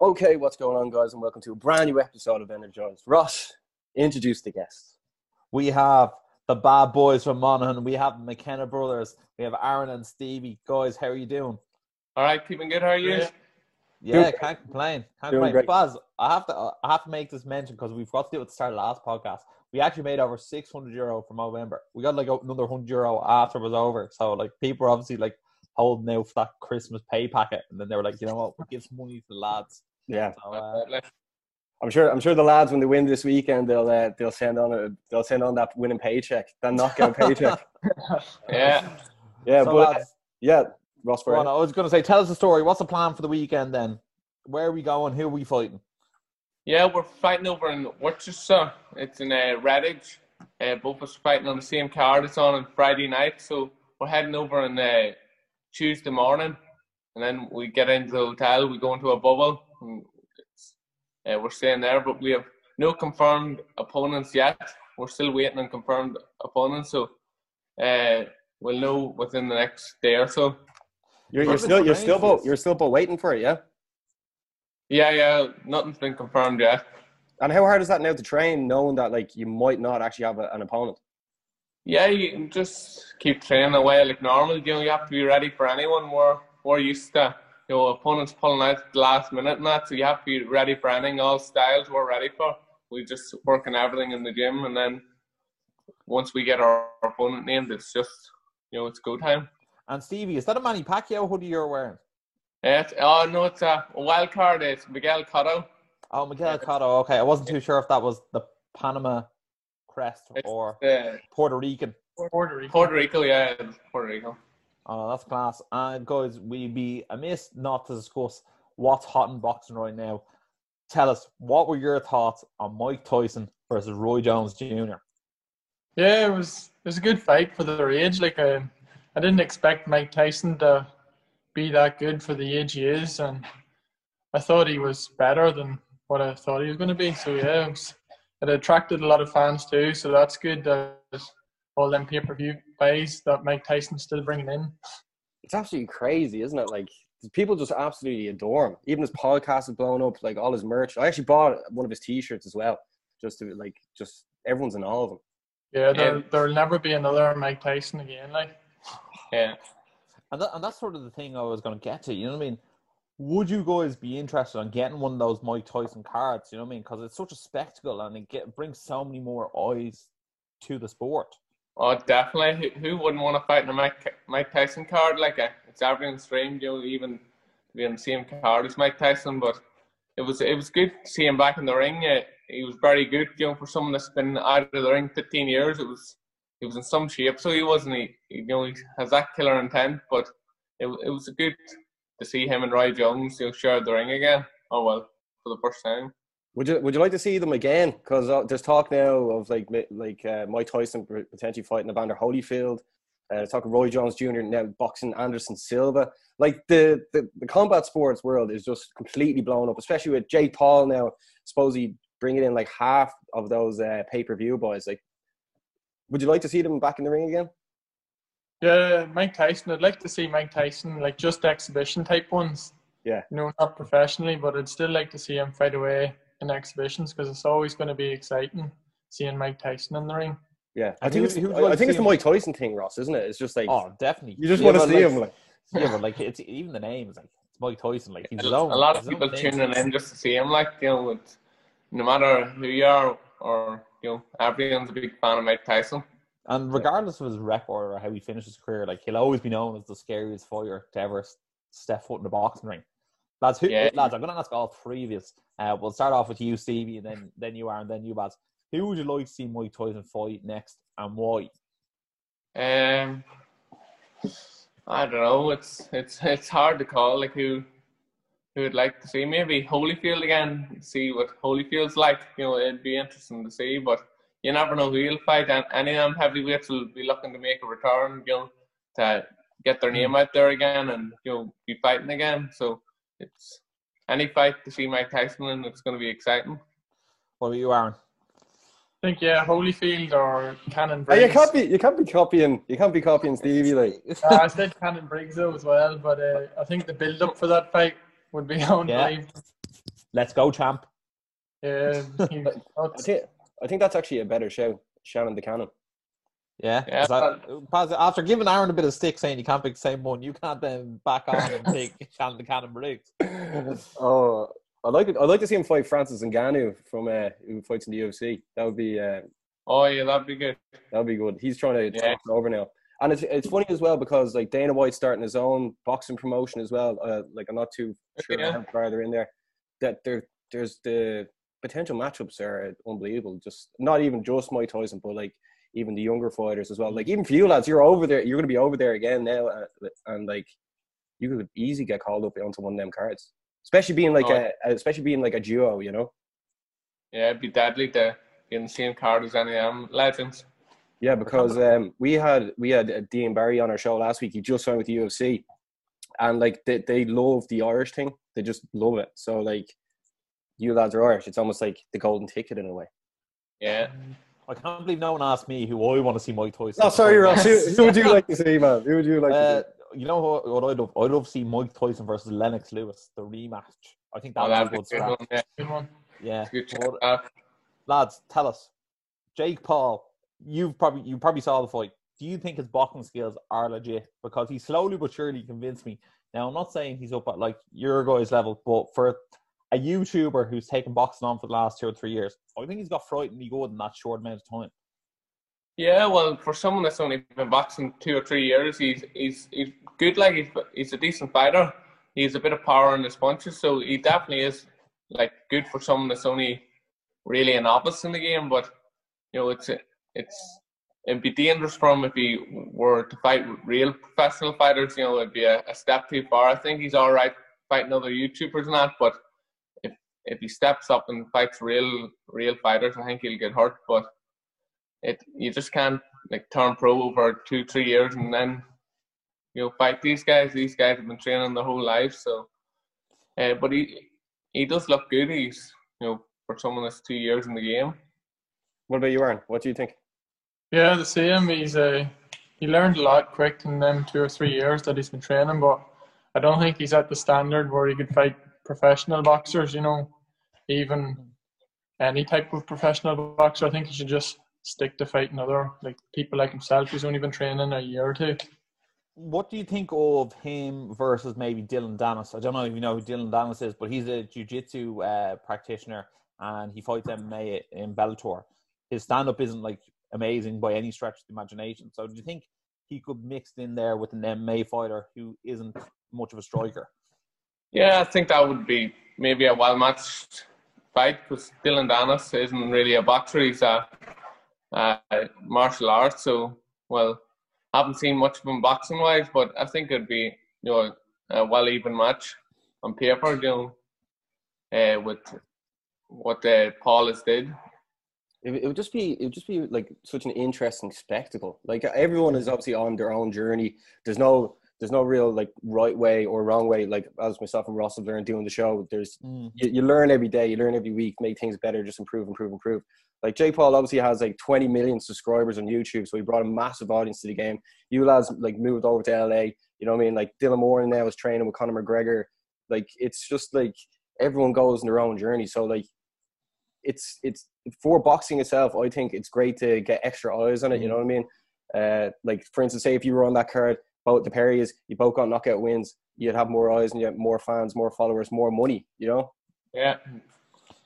Okay, what's going on, guys, and welcome to a brand new episode of Energized. Ross, introduce the guests. We have the bad boys from Monaghan. We have McKenna brothers. We have Aaron and Stevie. Guys, how are you doing? All right, keeping good. How are you? Yeah. Yeah, can't complain. Can't Doing complain. great. Baz, I have to I have to make this mention because we've got to do it at the start of the last podcast. We actually made over six hundred euro from November. We got like another hundred euro after it was over. So like people are obviously like holding out for that Christmas pay packet, and then they were like, you know what, we'll give some money to the lads. Yeah, So, uh, I'm sure. I'm sure the lads when they win this weekend, they'll uh, they'll send on a they'll send on that winning paycheck, that knockout paycheck. yeah. Yeah, so but lads, yeah, Ross. go on, Byrne. I was going to say, tell us the story. What's the plan for the weekend then? Where are we going? Who are we fighting? Yeah, we're fighting over in Worcester. It's in uh, Redditch. Uh, both of us fighting on the same card. It's on on Friday night, so we're heading over on uh, Tuesday morning, and then we get into the hotel. We go into a bubble. And it's, uh, we're staying there, but we have no confirmed opponents yet. We're still waiting on confirmed opponents, so uh, we'll know within the next day or so. You're, you're still you're still arrangements. you're still both waiting for it, yeah. Yeah, yeah, nothing's been confirmed yet. And how hard is that now to train, knowing that like you might not actually have a, an opponent? Yeah, you can just keep training away like normal. You know, you have to be ready for anyone. We're we're used to you know opponents pulling out at the last minute and that, so you have to be ready for anything. All styles we're ready for. We just work on everything in the gym, and then once we get our opponent named, it's just you know it's go time. And Stevie, is that a Manny Pacquiao hoodie you're wearing? It's, oh no, it's a, a wild card. It's Miguel Cotto. Oh, Miguel Cotto. Okay, I wasn't too sure if that was the Panama crest It's or the Puerto Rican. Puerto Rico. Puerto Rico. Yeah, Puerto Rico. Oh, that's class. And guys, we'd be amiss not to discuss what's hot in boxing right now. Tell us, what were your thoughts on Mike Tyson versus Roy Jones Jr.? Yeah, it was it was a good fight for their age. Like I, I didn't expect Mike Tyson to be that good for the age he is, and I thought he was better than what I thought he was going to be. So yeah, it, was, it attracted a lot of fans too. So that's good. That all them pay per view buys that Mike Tyson's still bringing in. It's absolutely crazy, isn't it? Like people just absolutely adore him. Even his podcast is blown up. Like all his merch. I actually bought one of his T-shirts as well, just to like just everyone's in all of them. Yeah, there Yeah. there'll never be another Mike Tyson again. Like Yeah. And, that, and that's sort of the thing I was going to get to. You know what I mean? Would you guys be interested in getting one of those Mike Tyson cards? You know what I mean? Because it's such a spectacle and it get, brings so many more eyes to the sport. Oh, definitely. Who, who wouldn't want to fight in a Mike, Mike Tyson card? Like, uh, it's everyone's dream, you know, even to be on the same card as Mike Tyson. But it was it was good to see him back in the ring. Uh, he was very good, you know, for someone that's been out of the ring 15 years. It was he was in some shape, so he wasn't. He, you know, he has that killer intent. But it it was a good to see him and Roy Jones, know, share the ring again. Oh well, for the first time. Would you Would you like to see them again? Because uh, there's talk now of like like uh, Mike Tyson potentially fighting Evander Holyfield. Uh, talking Roy Jones Jr. now boxing Anderson Silva. Like the, the the combat sports world is just completely blown up, especially with Jake Paul now. Supposedly bringing in like half of those uh, pay per view boys. Like, would you like to see them back in the ring again? Yeah, Mike Tyson. I'd like to see Mike Tyson like just exhibition type ones. Yeah. You know, not professionally, but I'd still like to see him fight away in exhibitions because it's always going to be exciting seeing Mike Tyson in the ring. Yeah, I And think it's I, I think it's the see Mike Tyson thing, Ross, isn't it? It's just like Oh, definitely. you just Yeah, want to see like- him. Like, Yeah, but like it's even the name is like it's Mike Tyson. Like he's a lot of people thing. tuning in just to see him. Like you know, it's, no matter who you are, or you know, everyone's a big fan of Mike Tyson. And regardless of his record or how he finished his career, like he'll always be known as the scariest fighter to ever step foot in the boxing ring. Lads, who, Yeah. lads, I'm going to ask all three of you. Uh, we'll start off with you, Stevie, and then then you are, and then you, Baz. Who would you like to see Mike Tyson fight next, and why? Um, I don't know. It's it's it's hard to call. Like who who would like to see maybe Holyfield again. See what Holyfield's like. You know, it'd be interesting to see. But you never know who he'll fight. And any of them heavyweights will be looking to make a return. You know, to get their name out there again and you know be fighting again. So it's any fight to see Mike Tyson in. It's going to be exciting. What about you, Aaron? I think yeah, Holyfield or Cannon Oh, Briggs. you can't be you can't be copying you can't be copying Stevie like Uh, I said Cannon Briggs though as well, but uh, I think the build up for that fight would be unbelievable. Let's go, champ. Yeah, he- I think that's actually a better show, Shannon the Cannon. Yeah. Yeah, that- after giving Aaron a bit of stick saying you can't pick the same one, you can't then back on and take Shannon the Cannon Briggs. oh, I'd like it. I'd like to see him fight Francis Ngannou from uh, who fights in the UFC. That would be uh, Oh yeah, that'd be good. that would be good. He's trying to Yeah. talk it over now, and it's it's funny as well because like Dana White's starting his own boxing promotion as well. Uh, like I'm not too sure Yeah. how far they're in there. That there there's the potential matchups are unbelievable. Just not even just Mike Tyson, but like even the younger fighters as well. Like even for you lads, you're over there. You're going to be over there again now, uh, and like you could easily get called up onto one of them cards, especially being like Oh. a especially being like a duo. You know. Yeah, it'd be deadly to be in the same card as any of them legends. Yeah, because um, we had we had uh, Dean Barry on our show last week. He just signed with the UFC, and like they they love the Irish thing. They just love it. So like, you lads are Irish. It's almost like the golden ticket in a way. Yeah. I can't believe no one asked me who I want to see Mike Tyson. Oh, sorry, Ross. Who, who would you like to see, man? Who would you like Uh, to you know what, what I'd love? I'd love to see Mike Tyson versus Lennox Lewis, the rematch. I think that Oh, would be be a a good good one. Yeah, good one. Yeah. good But. Uh, lads, tell us, Jake Paul. You've probably you probably saw the fight. Do you think his boxing skills are legit? Because he slowly but surely convinced me. Now I'm not saying he's up at like your guys' level, but for a YouTuber who's taken boxing on for the last two or three years, I think he's got frighteningly good in that short amount of time. Yeah, well, for someone that's only been boxing two or three years, he's he's he's good. Like he's he's a decent fighter. He's a bit of power in his punches, so he definitely is like good for someone that's only really an novice in the game. But you know, it's it's it'd be dangerous for him if he were to fight real professional fighters. You know, it'd be a, a step too far. I think he's all right fighting other YouTubers and that, but if if he steps up and fights real real fighters, I think he'll get hurt. But it you just can't like turn pro over two three years and then you know fight these guys. These guys have been training their whole lives, so. Uh, but he he does look good. He's you know for someone that's two years in the game. What about you, Aaron? What do you think? Yeah, the same. He's a he learned a lot quick in them two or three years that he's been training, but I don't think he's at the standard where he could fight professional boxers. You know, even any type of professional boxer. I think he should just stick to fighting other like people like himself who's only been training a year or two. What do you think of him versus maybe Dillon Danis? I don't know if you know who Dillon Danis is, but he's a jiu-jitsu uh, practitioner and he fights MMA in Bellator. His stand-up isn't like amazing by any stretch of the imagination. So do you think he could mix in there with an MMA fighter who isn't much of a striker? Yeah, I think that would be maybe a well matched fight because Dillon Danis isn't really a boxer. He's a, a martial arts. So, well, haven't seen much of him boxing wise, but I think it'd be you know a well even match on paper. You know, uh, with what uh, Paul has did. It would just be it would just be like such an interesting spectacle. Like everyone is obviously on their own journey. There's no there's no real like right way or wrong way. Like as myself and Ross have learned doing the show, there's you, you learn every day, you learn every week, make things better, just improve, improve, improve. Like Jake Paul obviously has like 20 million subscribers on YouTube, so he brought a massive audience to the game. You lads like moved over to LA, you know what I mean? Like Dylan Moore now is training with Conor McGregor. Like it's just like everyone goes in their own journey. So like it's it's for boxing itself. I think it's great to get extra eyes on it. You know what I mean? Uh, like for instance, say if you were on that card, both the Perrys, you both got knockout wins, you'd have more eyes and you have more fans, more followers, more money. You know? Yeah,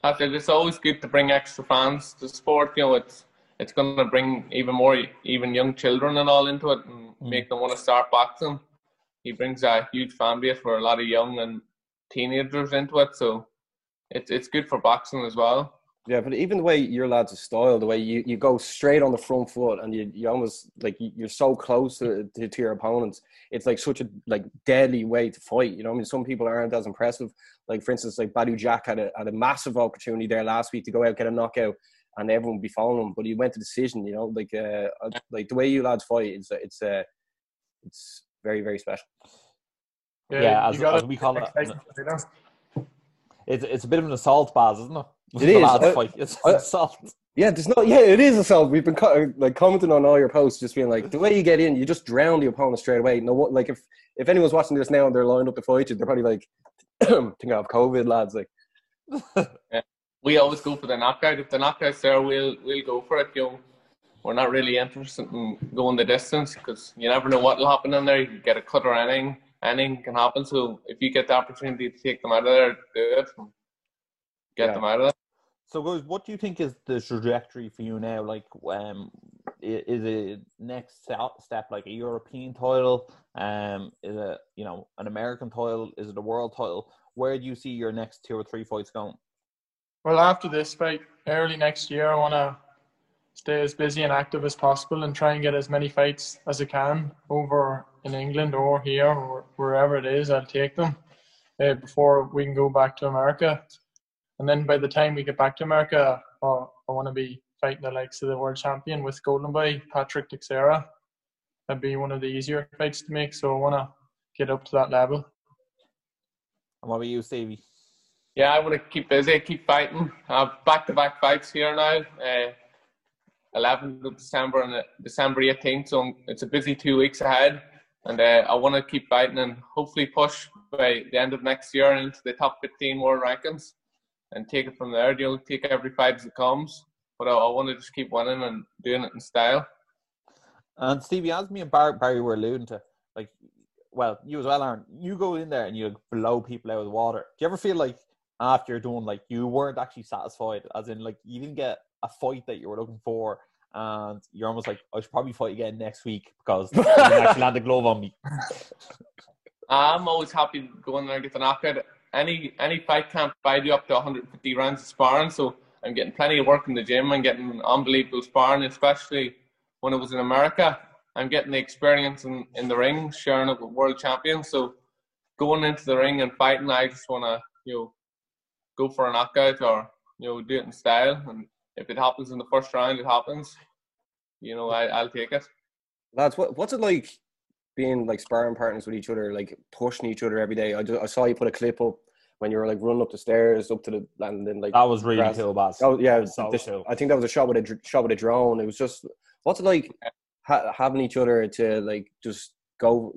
I think it's always good to bring extra fans to sport. You know, it's it's going to bring even more, even young children and all into it, and mm. make them want to start boxing. He brings a huge fan base for a lot of young and teenagers into it, so it's it's good for boxing as well. Yeah, but even the way your lads are styled, the way you, you go straight on the front foot and you, you almost like you- you're so close to, to, to your opponents. It's like such a like deadly way to fight. You know, I mean, some people aren't as impressive. Like for instance, like Badou Jack had a had a massive opportunity there last week to go out get a knockout, and everyone would be following him, but he went to decision. You know, like uh, like the way you lads fight, it's it's uh, it's very very special. Yeah, you as- gotta as we call it. It's it's a bit of an assault, Baz, isn't it? It The is. lads I- fight. It's I- assault. Yeah, there's no. Yeah, it is assault. We've been co- uh, like commenting on all your posts, just being like the way you get in, you just drown the opponent straight away. No, what like if if anyone's watching this now and they're lined up to fight you, they're probably like, "Think of COVID, lads." Like, we always go for the knockout. If the knockout's there, we'll we'll go for it. You know, we're not really interested in going the distance because you never know what will happen in there. You can get a cut or anything. Anything can happen. So if you get the opportunity to take them out of there, do it. get yeah. them out of there. So, guys, what do you think is the trajectory for you now? Like, um, is it next step like a European title? Um, is it you know an American title? Is it a world title? Where do you see your next two or three fights going? Well, after this fight, early next year, I want to stay as busy and active as possible and try and get as many fights as I can over in England or here or wherever it is. I'll take them uh, before we can go back to America. And then by the time we get back to America, uh, I want to be fighting the likes of the world champion with Golden Boy, Patrick Teixeira. That'd be one of the easier fights to make. So I want to get up to that level. And what about you, Stevie? Yeah, I want to keep busy, keep fighting. I have back-to-back fights here now. Uh, 11th of December and uh, December 18th, so it's a busy two weeks ahead. And uh, I want to keep fighting and hopefully push by the end of next year into the top 15 world rankings and take it from there. You'll take every fight as it comes, but I, I want to just keep winning and doing it in style. And Stevie, as me and Barry, Barry were alluding to, like, well, you as well, Aaron, you go in there and you blow people out of the water. Do you ever feel like after you're done, like you weren't actually satisfied, as in like you didn't get a fight that you were looking for, and you're almost like, I should probably fight again next week because you didn't actually land the glove on me. I'm always happy to go in there and get the knockout. Any any fight can't buy you up to 150 rounds of sparring, so I'm getting plenty of work in the gym and getting unbelievable sparring, especially when I was in America. I'm getting the experience in, in the ring, sharing it with world champions. So going into the ring and fighting, I just want to you know go for a knockout or you know do it in style. And if it happens in the first round, it happens. You know, I, I'll take it. Lads, what what's it like being like sparring partners with each other, like pushing each other every day? I, just, I saw you put a clip up when you were like running up the stairs up to the landing. Like that was really grass. cool, boss. Oh yeah, so cool. I think that was a shot with a shot with a drone. It was just what's it like ha- having each other to like just go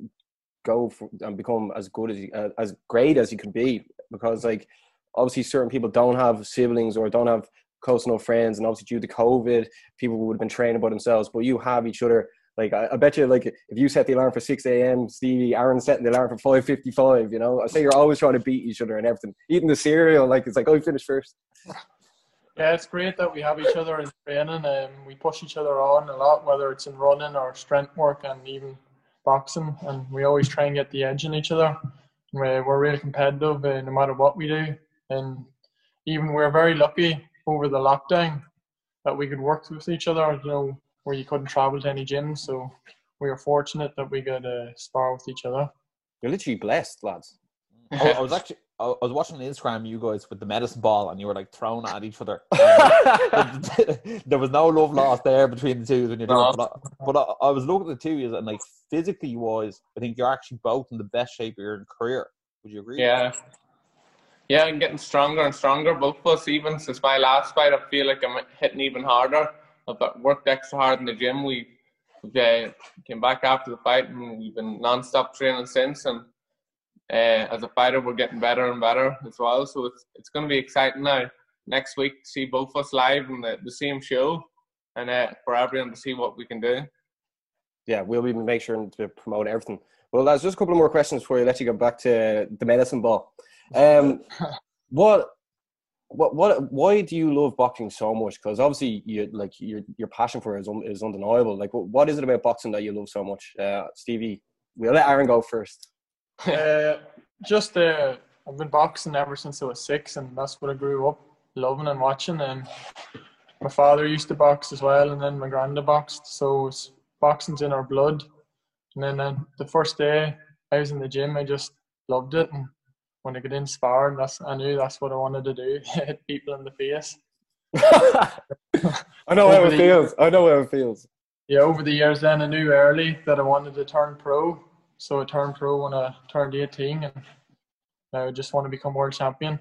go for, and become as good as you, uh, as great as you can be because like obviously certain people don't have siblings or don't have close enough friends, and obviously due to COVID, people would have been training by themselves. But you have each other. Like I, I bet you, like if you set the alarm for six a.m., Stevie, Aaron setting the alarm for five fifty-five. You know, I say you're always trying to beat each other and everything. Eating the cereal, like it's like, oh, you finish first. Yeah, it's great that we have each other in training and we push each other on a lot, whether it's in running or strength work and even boxing. And we always try and get the edge in each other. We're, we're really competitive uh, no matter what we do. And even we're very lucky over the lockdown that we could work with each other, you know, where you couldn't travel to any gyms. So we are fortunate that we could uh, spar with each other. You're literally blessed, lads. I, I was actually I was watching on Instagram you guys with the medicine ball and you were like thrown at each other. there was no love lost there between the two when you're doing But, I, but I, I, was looking at the two and like physically wise, I think you're actually both in the best shape of your career. Would you agree? Yeah, yeah, I'm getting stronger and stronger. Both of us, even since my last fight, I feel like I'm hitting even harder. I've worked extra hard in the gym. We uh, came back after the fight and we've been non-stop training since. And uh, as a fighter, we're getting better and better as well. So it's it's going to be exciting now next week to see both of us live in the, the same show and uh, for everyone to see what we can do. Yeah, we'll be make sure to promote everything. Well, there's just a couple more questions before you let you go back to the medicine ball. Um, what, what, what, why do you love boxing so much? Because obviously, you like your your passion for it is, un, is undeniable. Like, what, what is it about boxing that you love so much, uh, Stevie? We'll let Aaron go first. uh, just uh, I've been boxing ever since I was six, and that's what I grew up loving and watching. And my father used to box as well, and then my granddad boxed. So boxing's in our blood. And then uh, the first day I was in the gym, I just loved it, and when I get inspired, that's I knew that's what I wanted to do: hit people in the face. I know how it feels. I know how it feels. Yeah, over the years, then I knew early that I wanted to turn pro. So I turned pro when I turned 18, and now I just want to become world champion.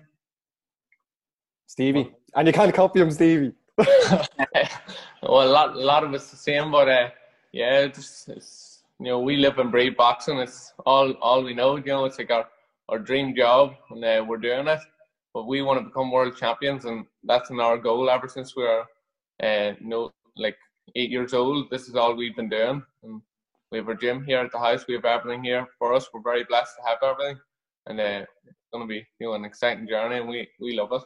Stevie, and you can't copy him, Stevie. well, a lot, a lot of it's the same, but uh, yeah, it's, it's you know we live and breathe boxing. It's all all we know. You know, it's like our our dream job, and uh, we're doing it. but we want to become world champions, and that's been our goal ever since we were uh, no like eight years old. This is all we've been doing, and we have our gym here at the house. We have everything here for us. We're very blessed to have everything, and uh, it's going to be you know an exciting journey, and we we love it.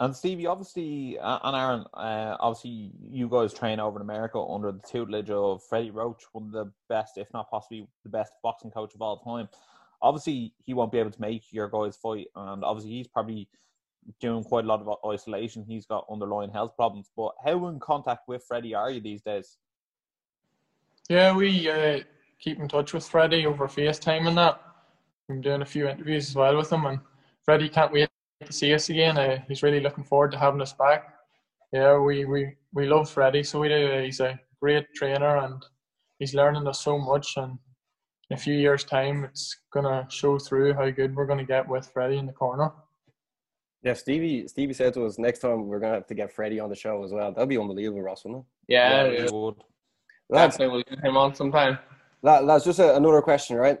And Stevie, obviously, uh, and Aaron, uh, obviously, you guys train over in America under the tutelage of Freddie Roach, one of the best, if not possibly the best boxing coach of all time. Obviously, he won't be able to make your guys fight, and obviously, he's probably doing quite a lot of isolation. He's got underlying health problems. But how in contact with Freddie are you these days? Yeah, we uh, keep in touch with Freddie over FaceTime and that. I'm doing a few interviews as well with him, and Freddie can't wait to see us again. Uh, he's really looking forward to having us back. Yeah, we, we, we love Freddie, so we do. He's a great trainer and he's learning us so much. And in a few years' time, it's going to show through how good we're going to get with Freddie in the corner. Yeah, Stevie. Stevie said to us next time we're gonna have to get Freddie on the show as well. That'd be unbelievable, Ross, wouldn't it? Yeah, yeah, it would. Lads, we'll get him on sometime. That's just a, another question, right?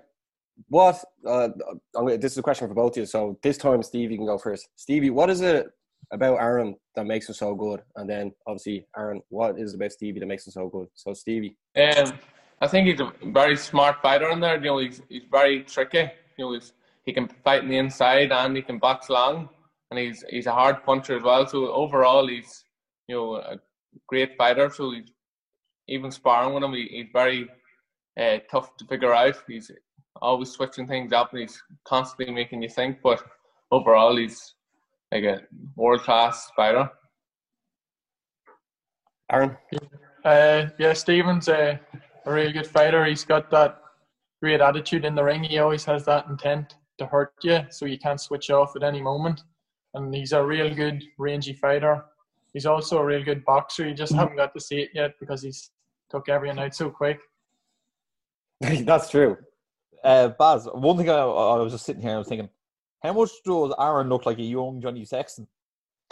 What? Uh, gonna, this is a question for both of you. So this time, Stevie can go first. Stevie, what is it about Aaron that makes him so good? And then, obviously, Aaron, what is it about Stevie that makes him so good? So, Stevie. Um, I think he's a very smart fighter in there. You know, he's he's very tricky. You know, he's, he can fight in the inside and he can box long, and he's he's a hard puncher as well. So overall, he's you know a great fighter. So he's even sparring with him, he, he's very uh, tough to figure out. He's always switching things up and he's constantly making you think. But overall, he's like a world class fighter. Aaron? Uh, yeah, Stevens. a, a really good fighter. He's got that great attitude in the ring. He always has that intent to hurt you, so you can't switch off at any moment. And he's a real good rangy fighter. He's also a real good boxer. You just haven't got to see it yet because he's took every night so quick. That's true. Uh, Baz, one thing I, I was just sitting here, and I was thinking, how much does Aaron look like a young Johnny Sexton?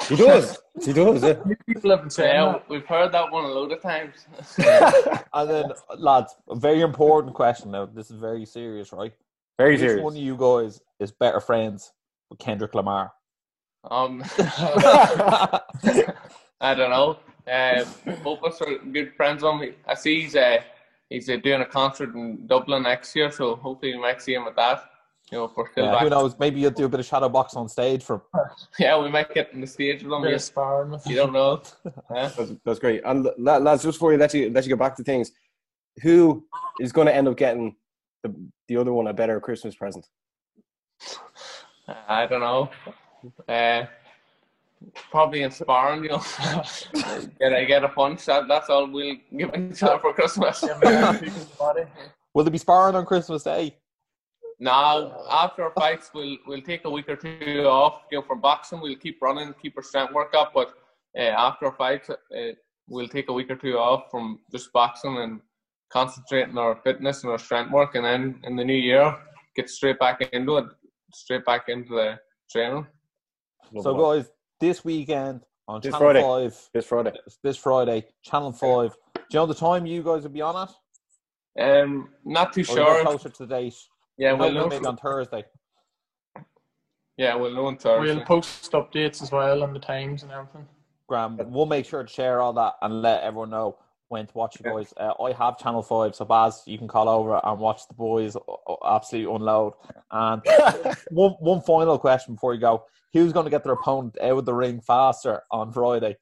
He does. he does. Yeah. People have been saying Yeah, that. we've heard that one a load of times. And then, lads, a very important question now. This is very serious, right? Very Which serious. one of you guys is better friends with Kendrick Lamar? um, I don't know. Uh, both of us are good friends. On me. I see he's uh, he's uh, doing a concert in Dublin next year, so hopefully we might see him at that. You know, if we're Yeah, who knows? Maybe you'll do a bit of shadow box on stage for. Yeah, we might get on the stage with him. You, sparring you don't know. Yeah. That's, that's great. And la- lads, just before you let you let you get back to things, who is going to end up getting the the other one a better Christmas present? I don't know. Uh, probably inspiring, you know. get a get a punch. That, that's all we'll give each other for Christmas. Will they be sparring on Christmas Day? Now, after our fights, we'll we'll take a week or two off. You know, from boxing, we'll keep running, keep our strength work up. But uh, after our fights, uh, we'll take a week or two off from just boxing and concentrating our fitness and our strength work. And then in the new year, get straight back into it, straight back into the training. So, guys, this weekend on This Channel Friday. 5, This Friday. this Friday, Channel 5. Do you know the time you guys will be on it? Um, not too Or sure. closer to the date? Yeah, we'll know. maybe on Thursday. Yeah, we'll know on Thursday. We'll post updates as well on the times and everything. Graham, we'll make sure to share all that and let everyone know when to watch you boys. Uh, I have Channel 5, so Baz, you can call over and watch the boys uh, uh, absolutely unload. And one, one final question before you go. Who's going to get their opponent out of the ring faster on Friday?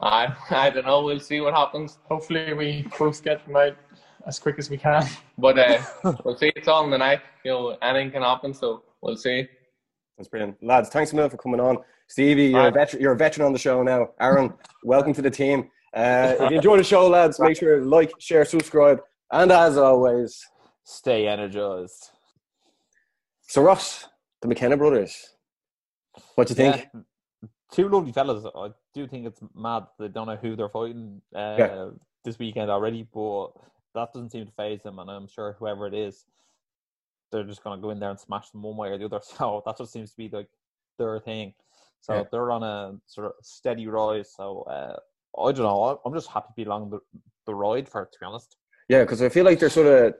I I don't know. We'll see what happens. Hopefully, we both get them out as quick as we can. But uh, we'll see. It's all in the night. You know, anything can happen. So we'll see. That's brilliant, lads. Thanks a million for coming on, Stevie. You're a Alright. veteran. You're a veteran on the show now. Aaron, welcome to the team. Uh, if you enjoy the show, lads, make sure to like, share, subscribe, and as always, Stay energized. so Ross, the McKenna brothers. What do you think? Yeah. Two lovely fellas. I do think it's mad they don't know who they're fighting uh, Yeah. this weekend already, but that doesn't seem to phase them. And I'm sure whoever it is, they're just going to go in there and smash them one way or the other. So that just seems to be like their thing. So Yeah. they're on a sort of steady rise. So uh, I don't know. I'm just happy to be along the, the ride for it, to be honest. Yeah, because I feel like they're sort of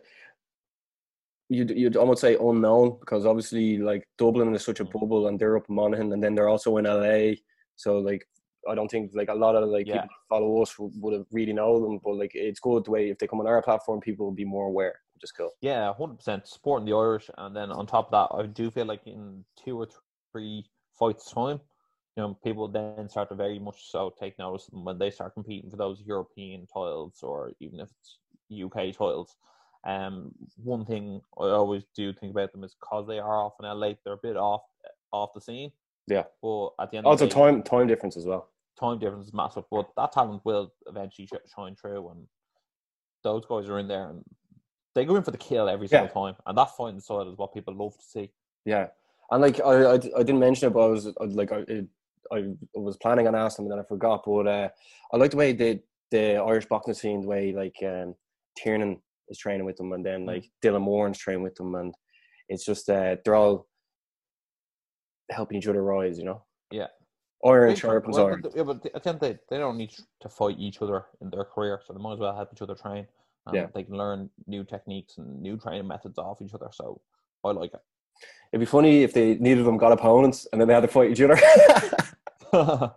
you'd you'd almost say unknown because obviously like Dublin is such a Mm. bubble and they're up in Monaghan and then they're also in LA. So like I don't think like a lot of like Yeah. people follow us would, would have really know them, but like it's good the way if they come on our platform, people will be more aware, which is cool. Yeah, hundred percent supporting the Irish, and then on top of that, I do feel like in two or three fights time, you know, people then start to very much so take notice of them when they start competing for those European titles or even if it's UK titles. Um, one thing I always do think about them is because they are often late, they're a bit off off the scene. Yeah. But at the end, Also of the day, time time difference as well. Time difference is massive, but that talent will eventually sh- shine through, and those guys are in there, and they go in for the kill every single Yeah. time, and that fighting style is what people love to see. Yeah, and like I, I, I didn't mention it, but I was like I, it, I was planning on asking, and then I forgot. But uh, I like the way the the Irish boxing scene, the way like um, Tiernan is training with them, and then Mm. like Dylan Moran's training with them, and it's just uh, they're all helping each other rise, you know. Yeah. Iron sharpens well, iron. yeah, but at the end, they they don't need to fight each other in their career, so they might as well help each other train. And Yeah. they can learn new techniques and new training methods off each other. So I like it. It'd be funny if they neither of them got opponents, and then they had to fight each other.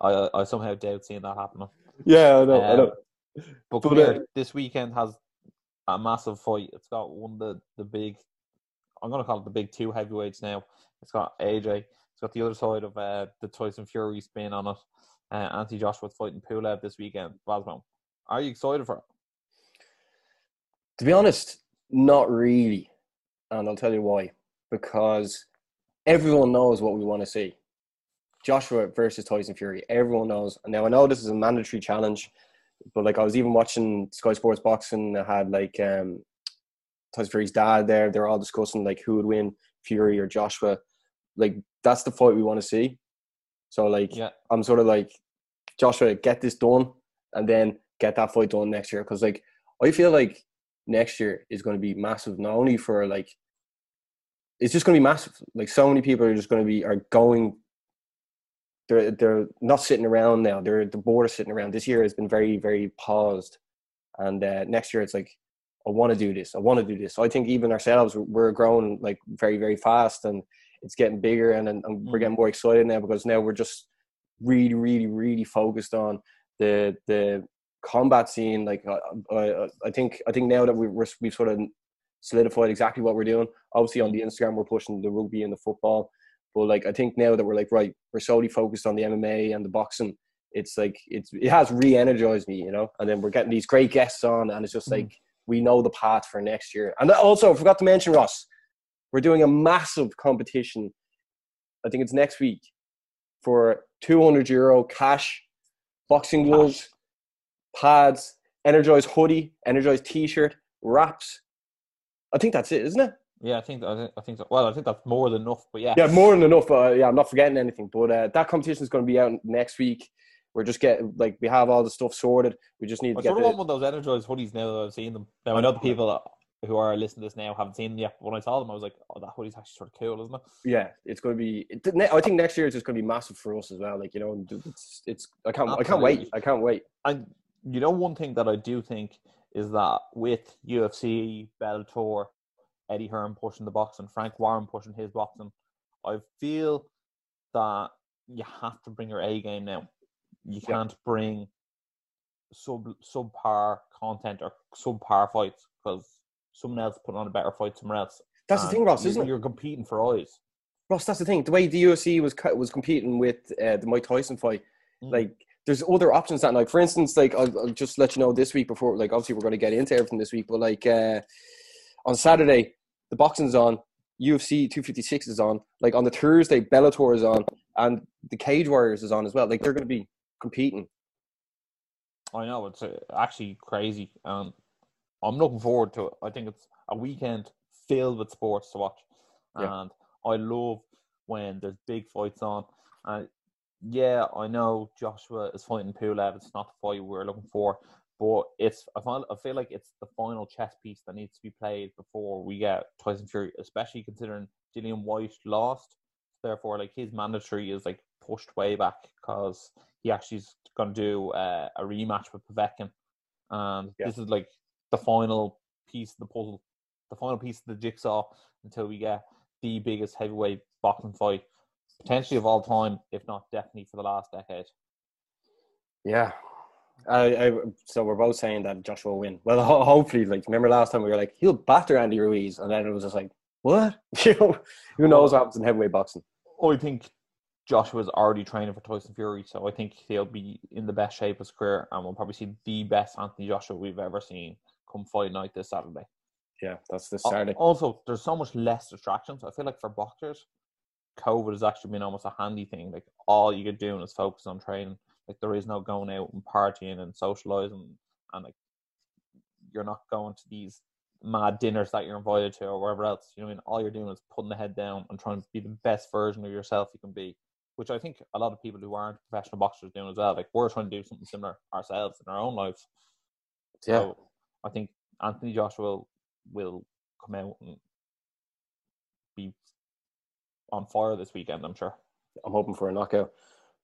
I I somehow doubt seeing that happening. yeah, I know, I know. But, But, uh, this weekend has a massive fight. It's got one of the, the big, I'm going to call it the big two heavyweights now. It's got AJ. It's got the other side of uh, the Tyson Fury spin on it. Uh, Anthony Joshua fighting Pulev this weekend. Basmo, are you excited for it? To be honest, not really. And I'll tell you why. Because everyone knows what we want to see. Joshua versus Tyson Fury. Everyone knows. And now I know this is a mandatory challenge, but like I was even watching Sky Sports Boxing. I had like um, Tyson Fury's dad there. They're all discussing like who would win, Fury or Joshua. Like that's the fight we want to see. So like Yeah. I'm sort of like Joshua, get this done, and then get that fight done next year. Because like I feel like next year is going to be massive, not only for like it's just going to be massive. Like so many people are just going to be are going. They're they're not sitting around now. They're the board is sitting around. This year has been very very paused, and uh, next year it's like I want to do this. I want to do this. So I think even ourselves we're growing like very very fast, and it's getting bigger, and, and, and we're getting more excited now because now we're just really really really focused on the the combat scene. Like I, I, I think I think now that we, we're we've sort of solidified exactly what we're doing. Obviously on the Instagram we're pushing the rugby and the football, but like I think now that we're like right, we're solely focused on the MMA and the boxing. It's like it's it has re-energized me, you know. And then we're getting these great guests on, and it's just Mhm. like we know the path for next year. And also, I forgot to mention Ross, we're doing a massive competition. I think it's next week for 200 euro cash, boxing gloves, pads, energized hoodie, energized t-shirt, wraps. I think that's it, isn't it? Yeah, I think I think, I think so. Well, I think that's more than enough. But yeah, Yeah, more than enough. Uh, yeah, I'm not forgetting anything. But uh, that competition is going to be out next week. We're just getting like we have all the stuff sorted. We just need I to get sort of the, want one of those energized hoodies now that I've seen them. Now I know the people who are listening to this now haven't seen them yet. But when I saw them, I was like, "Oh, that hoodie's actually sort of cool, isn't it?" yeah. It's going to be. It, I think next year is just going to be massive for us as well. Like you know, it's it's. I can't. I can't wait. I can't wait. And you know, one thing that I do think is that with UFC, Bellator, Eddie Hearn pushing the boxing, Frank Warren pushing his boxing, I feel that you have to bring your A game now. You can't bring sub subpar content or subpar fights because someone else putting on a better fight somewhere else. That's the thing, Ross, isn't it? You're competing for eyes. Ross, that's the thing. The way the UFC was was competing with uh, the Mike Tyson fight, Mm. like there's other options that like for instance, like I'll, I'll just let you know this week before like obviously we're going to get into everything this week, but like uh, on Saturday the boxing's on, UFC 256 is on, like on the Thursday Bellator is on, and the Cage Warriors is on as well. Like they're going to be competing. I know it's uh, actually crazy, and I'm looking forward to it. I think it's a weekend filled with sports to watch, Yeah. and I love when there's big fights on. And yeah, I know Joshua is fighting Pulev. It's not the fight we're looking for, but it's I feel, I feel like it's the final chess piece that needs to be played before we get Tyson Fury, especially considering Dillian Whyte lost. Therefore, like his mandatory is like pushed way back because he actually is going to do uh, a rematch with Povetkin, and Yeah. this is like the final piece of the puzzle the final piece of the jigsaw until we get the biggest heavyweight boxing fight potentially of all time, if not definitely for the last decade. Yeah. I, I, so we're both saying that Joshua will win. Well, ho- hopefully, like remember last time we were like he'll batter Andy Ruiz, and then it was just like what? you know, who knows what happens in heavyweight boxing? I think Joshua's already training for Tyson Fury, so I think he'll be in the best shape of his career, and we'll probably see the best Anthony Joshua we've ever seen come fight night this Saturday. Yeah, that's this Saturday. Also, there's so much less distractions. I feel like for boxers, COVID has actually been almost a handy thing. Like all you could do is focus on training. Like there is no going out and partying and socializing, and like you're not going to these mad dinners that you're invited to or wherever else. You know, what I mean, all you're doing is putting the head down and trying to be the best version of yourself you can be. Which I think a lot of people who aren't professional boxers doing as well. Like we're trying to do something similar ourselves in our own lives. Yeah. So I think Anthony Joshua will, come out and be on fire this weekend. I'm sure. I'm hoping for a knockout.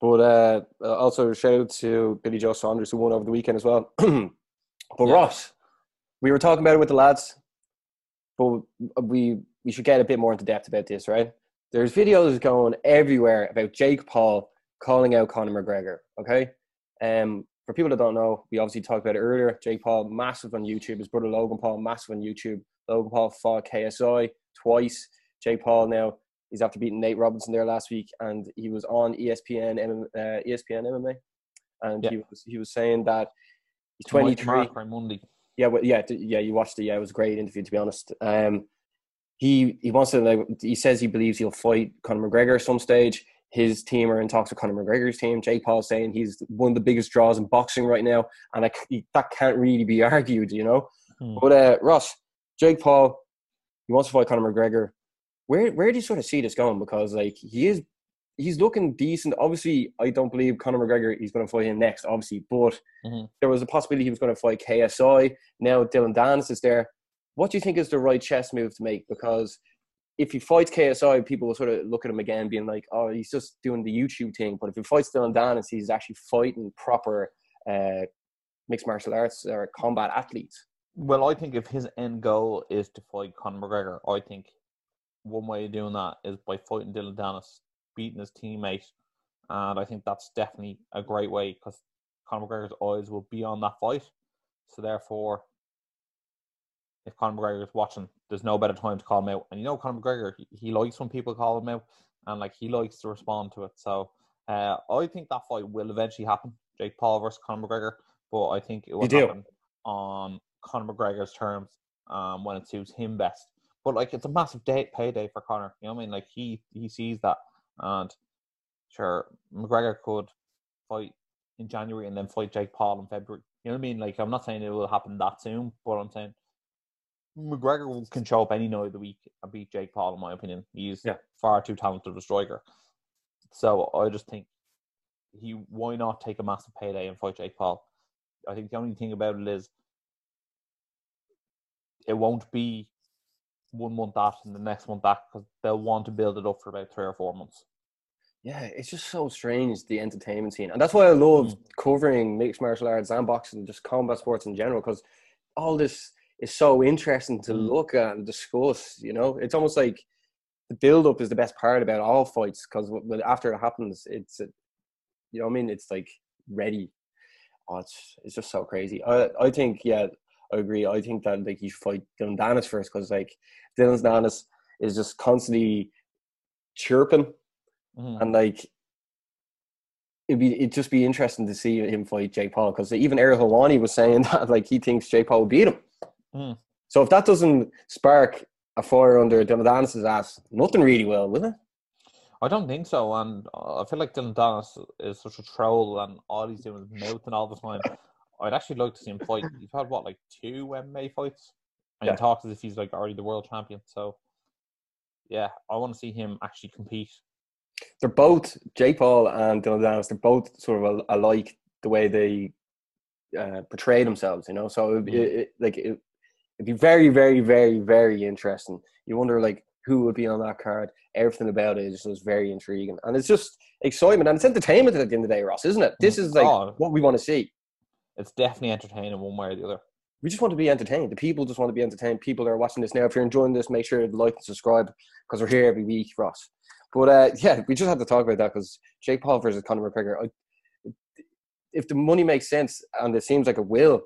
But uh, also shout out to Billy Joe Saunders who won over the weekend as well. but Yeah. Ross, we were talking about it with the lads, but we we should get a bit more into depth about this, right? There's videos going everywhere about Jake Paul calling out Conor McGregor. Okay, um, for people that don't know, we obviously talked about it earlier. Jake Paul, massive on YouTube. His brother Logan Paul, massive on YouTube. Logan Paul fought KSI twice. Jake Paul now he's after beating Nate Robinson there last week, and he was on ESPN uh, ESPN MMA, and Yeah. he was he was saying that he's 23. Monday. Yeah, well, yeah, yeah. You watched it. Yeah, it was a great interview to be honest. Um, he he wants to like he says he believes he'll fight Conor McGregor at some stage. His team are in talks with Conor McGregor's team. Jake Paul saying he's one of the biggest draws in boxing right now, and I that can't really be argued, you know. Hmm. But uh, Ross, Jake Paul, he wants to fight Conor McGregor. Where where do you sort of see this going? Because like he is, he's looking decent. Obviously, I don't believe Conor McGregor. He's going to fight him next, obviously, but Mhm. there was a possibility he was going to fight KSI. Now Dillon Danis is there. What do you think is the right chess move to make? Because if he fights KSI, people will sort of look at him again, being like, "Oh, he's just doing the YouTube thing." But if he fights Dillon Danis, he's actually fighting proper uh, mixed martial arts or combat athletes. Well, I think if his end goal is to fight Conor McGregor, I think one way of doing that is by fighting Dillon Danis, beating his teammate, and I think that's definitely a great way because Conor McGregor's eyes will be on that fight. So therefore, if Conor McGregor is watching, there's no better time to call him out. And you know, Conor McGregor, he, he likes when people call him out, and like he likes to respond to it. So uh, I think that fight will eventually happen, Jake Paul versus Conor McGregor. But I think it will You do? happen on Conor McGregor's terms um, when it suits him best. But like it's a massive day payday for Conor. You know what I mean? Like he he sees that, and sure McGregor could fight in January and then fight Jake Paul in February. You know what I mean? Like I'm not saying it will happen that soon, but I'm saying McGregor will- can show up any night of the week and beat Jake Paul. In my opinion, he's Yeah. far too talented a striker. So I just think he why not take a massive payday and fight Jake Paul? I think the only thing about it is it won't be one month that and the next month that because they'll want to build it up for about three or four months. Yeah, it's just so strange the entertainment scene, and that's why I love mm. covering mixed martial arts and boxing, and just combat sports in general, because all this is so interesting to Mm. look at and discuss. You know, it's almost like the build up is the best part about all fights, because after it happens, it's you know, what I mean, it's like ready. Oh, it's it's just so crazy. I I think yeah, I agree. I think that like you should fight Dillon Danis first, because like Dillon Danis is just constantly chirping Mhm. and like it'd be it'd just be interesting to see him fight Jake Paul because even Ariel Helwani was saying that like he thinks Jake Paul will beat him. Mm. So if that doesn't spark a fire under Dillon Danis' ass, nothing really will, will it? I don't think so, and I feel like Dillon Danis is such a troll, and all he's doing is mouthing all the time. I'd actually like to see him fight. He's had what, like two MMA fights, and Yeah. he talks as if he's like already the world champion. So, yeah, I want to see him actually compete. They're both Jake Paul and Dillon Danis. They're both sort of alike the way they uh, portray themselves, you know. So it, Mm. it, it, like it, it'd be very, very, very, very interesting. You wonder like who would be on that card. Everything about it is just very intriguing, and it's just excitement and it's entertainment at the end of the day, Ross, isn't it? This is like Oh. what we want to see. It's definitely entertaining one way or the other. we just want to be entertained. The people just want to be entertained. People that are watching this now, if you're enjoying this, make sure to like and subscribe because we're here every week, Ross. But uh, yeah, we just had to talk about that because Jake Paul versus Conor McGregor. I, if the money makes sense and it seems like it will,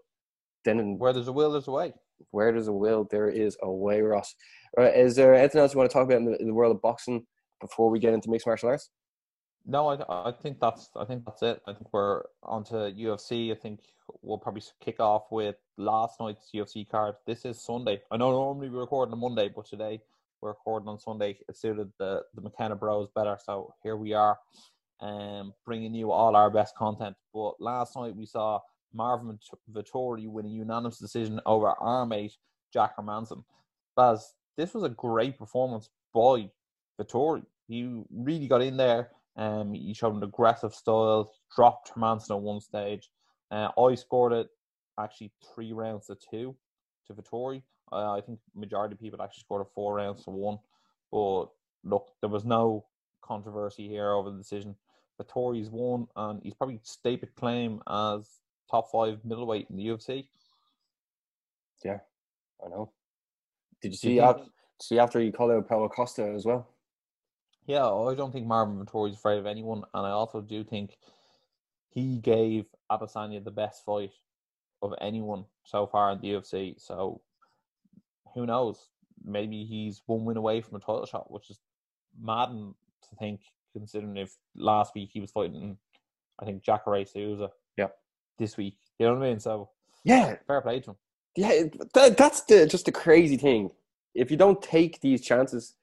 then Where there's a will, there's a way. Where there's a will, there is a way, Ross. All right, is there anything else you want to talk about in the, in the world of boxing before we get into mixed martial arts? No, I, I think that's I think that's it. I think we're on to UFC. I think we'll probably kick off with last night's UFC card. This is Sunday. I know normally we record on Monday, but today we're recording on Sunday. It suited the the McKenna Bros better, so here we are, um, bringing you all our best content. But last night we saw Marvin Vettori win a unanimous decision over our mate Jack Hermansson. Baz, this was a great performance by Vettori. He really got in there. Um, he showed an aggressive style, dropped Hermansson at one stage. Uh, I scored it actually three rounds to two to Vettori. Uh, I think majority of people actually scored a four rounds to one. But look, there was no controversy here over the decision. Vettori's won, and he's probably stated claim as top five middleweight in the UFC. Yeah, I know. Did you see you see after you called out Paulo Costa as well? Yeah, I don't think Marvin Vettori is afraid of anyone, and I also do think he gave Adesanya the best fight of anyone so far in the UFC. So who knows? Maybe he's one win away from a title shot, which is madden to think, considering if last week he was fighting, I think Jacare Souza. This week, you know what I mean? So Yeah, fair play to him. yeah. That, that's the just the crazy thing. If you don't take these chances,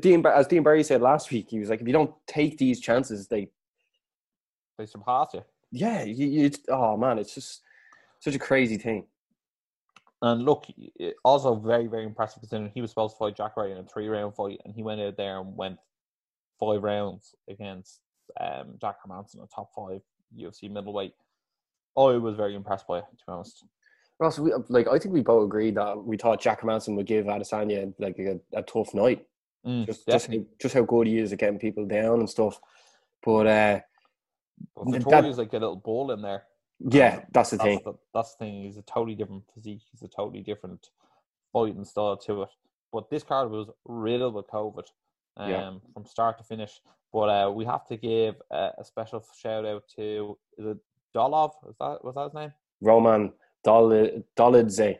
Dean, as Dean Barry said last week, he was like, if you don't take these chances, they They surpassed you. yeah, you, you oh man, it's just such a crazy thing. And look, also very, very impressive considering he was supposed to fight Jacare in a three round fight, and he went out there and went five rounds against um, Jack Hermansson, a top five UFC middleweight. I was very impressed by it, to be honest. Ross, we, like I think we both agreed that we thought Jack Manson would give Adesanya like a, a tough night. Mm, Just just definitely. just how good he is at getting people down and stuff. But uh, But that- like a little ball in there. yeah, that's the That's thing. the, that's the thing. He's a totally different physique. He's a totally different fighting style to it. But this card was riddled with COVID um, Yeah. from start to finish. But uh, we have to give uh, a special shout out to is it Dolov? Is that was that his name? Roman Dol- Dolidze.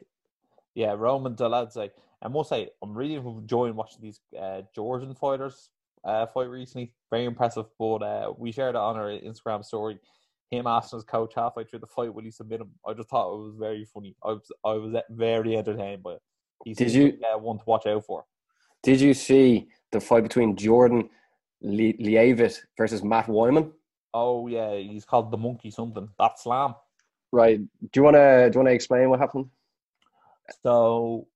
Yeah, Roman Dolidze. I must say, I'm really enjoying watching these uh, Georgian fighters uh, fight recently. Very impressive. But uh, we shared it on our Instagram story. Him asking his coach halfway through the fight, will he submit him? I just thought it was very funny. I was, I was very entertained by it. He Did you- uh, one to watch out for? Did you see the fight between Jordan Le- Leavitt versus Matt Wiman? Oh yeah, he's called the monkey something. That slam. Right. Do you wanna do you wanna explain what happened? So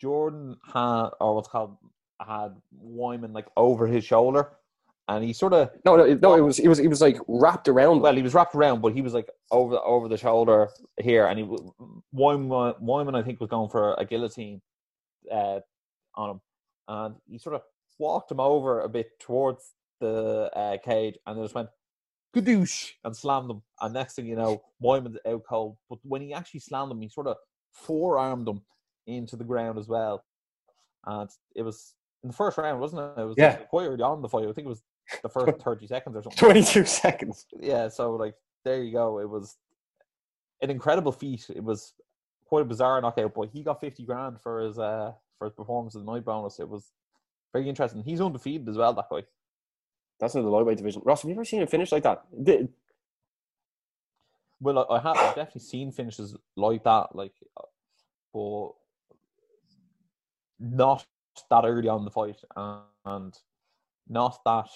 Jordan had, or what's called, had Wiman like over his shoulder, and he sort of No, no, it- no. It was it was it was like wrapped around. Well, he was wrapped around, but he was like over the, over the shoulder here, and he Wiman, Wiman I think was going for a guillotine uh, on him, and he sort of walked him over a bit towards the uh, cage, and then just went gadoosh and slammed him. And next thing you know, Wiman's out cold. But when he actually slammed him, he sort of forearmed him into the ground as well, and it was in the first round, wasn't it? It was Yeah. quite early on in the fight. I think it was the first thirty seconds or something Twenty two seconds. yeah, so like there you go. It was an incredible feat. It was quite a bizarre knockout, but he got fifty grand for his uh for his performance of the night bonus. It was very interesting. He's undefeated as well, that guy. That's in the lightweight division. Ross, have you ever seen him finish like that? The- Well, I, have I've definitely seen finishes like that, like, but not that early on in the fight, and not that.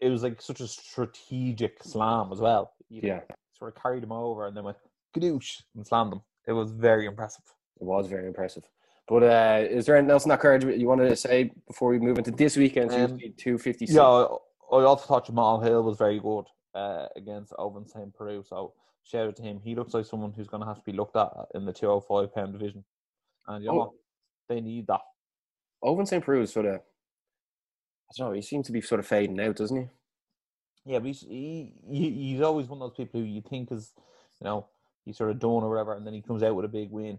It was like such a strategic slam as well. You Yeah, sort of carried him over and then went gadoosh and slammed him. It was very impressive. it was very impressive. But uh, is there anything else in that card you wanted to say before we move into this weekend? Um, two fifty six. Yeah, I, I also thought Jamal Hill was very good uh, against Ovince St. Preux. So shout out to him. He looks like someone who's going to have to be looked at in the 205 pound division. And you know Oh. They need that. Ovince St. Preux is sort of. I don't know. He seems to be sort of fading out, doesn't he? Yeah, but he's, he, he he's always one of those people who you think is, you know, he's sort of done or whatever, and then he comes out with a big win.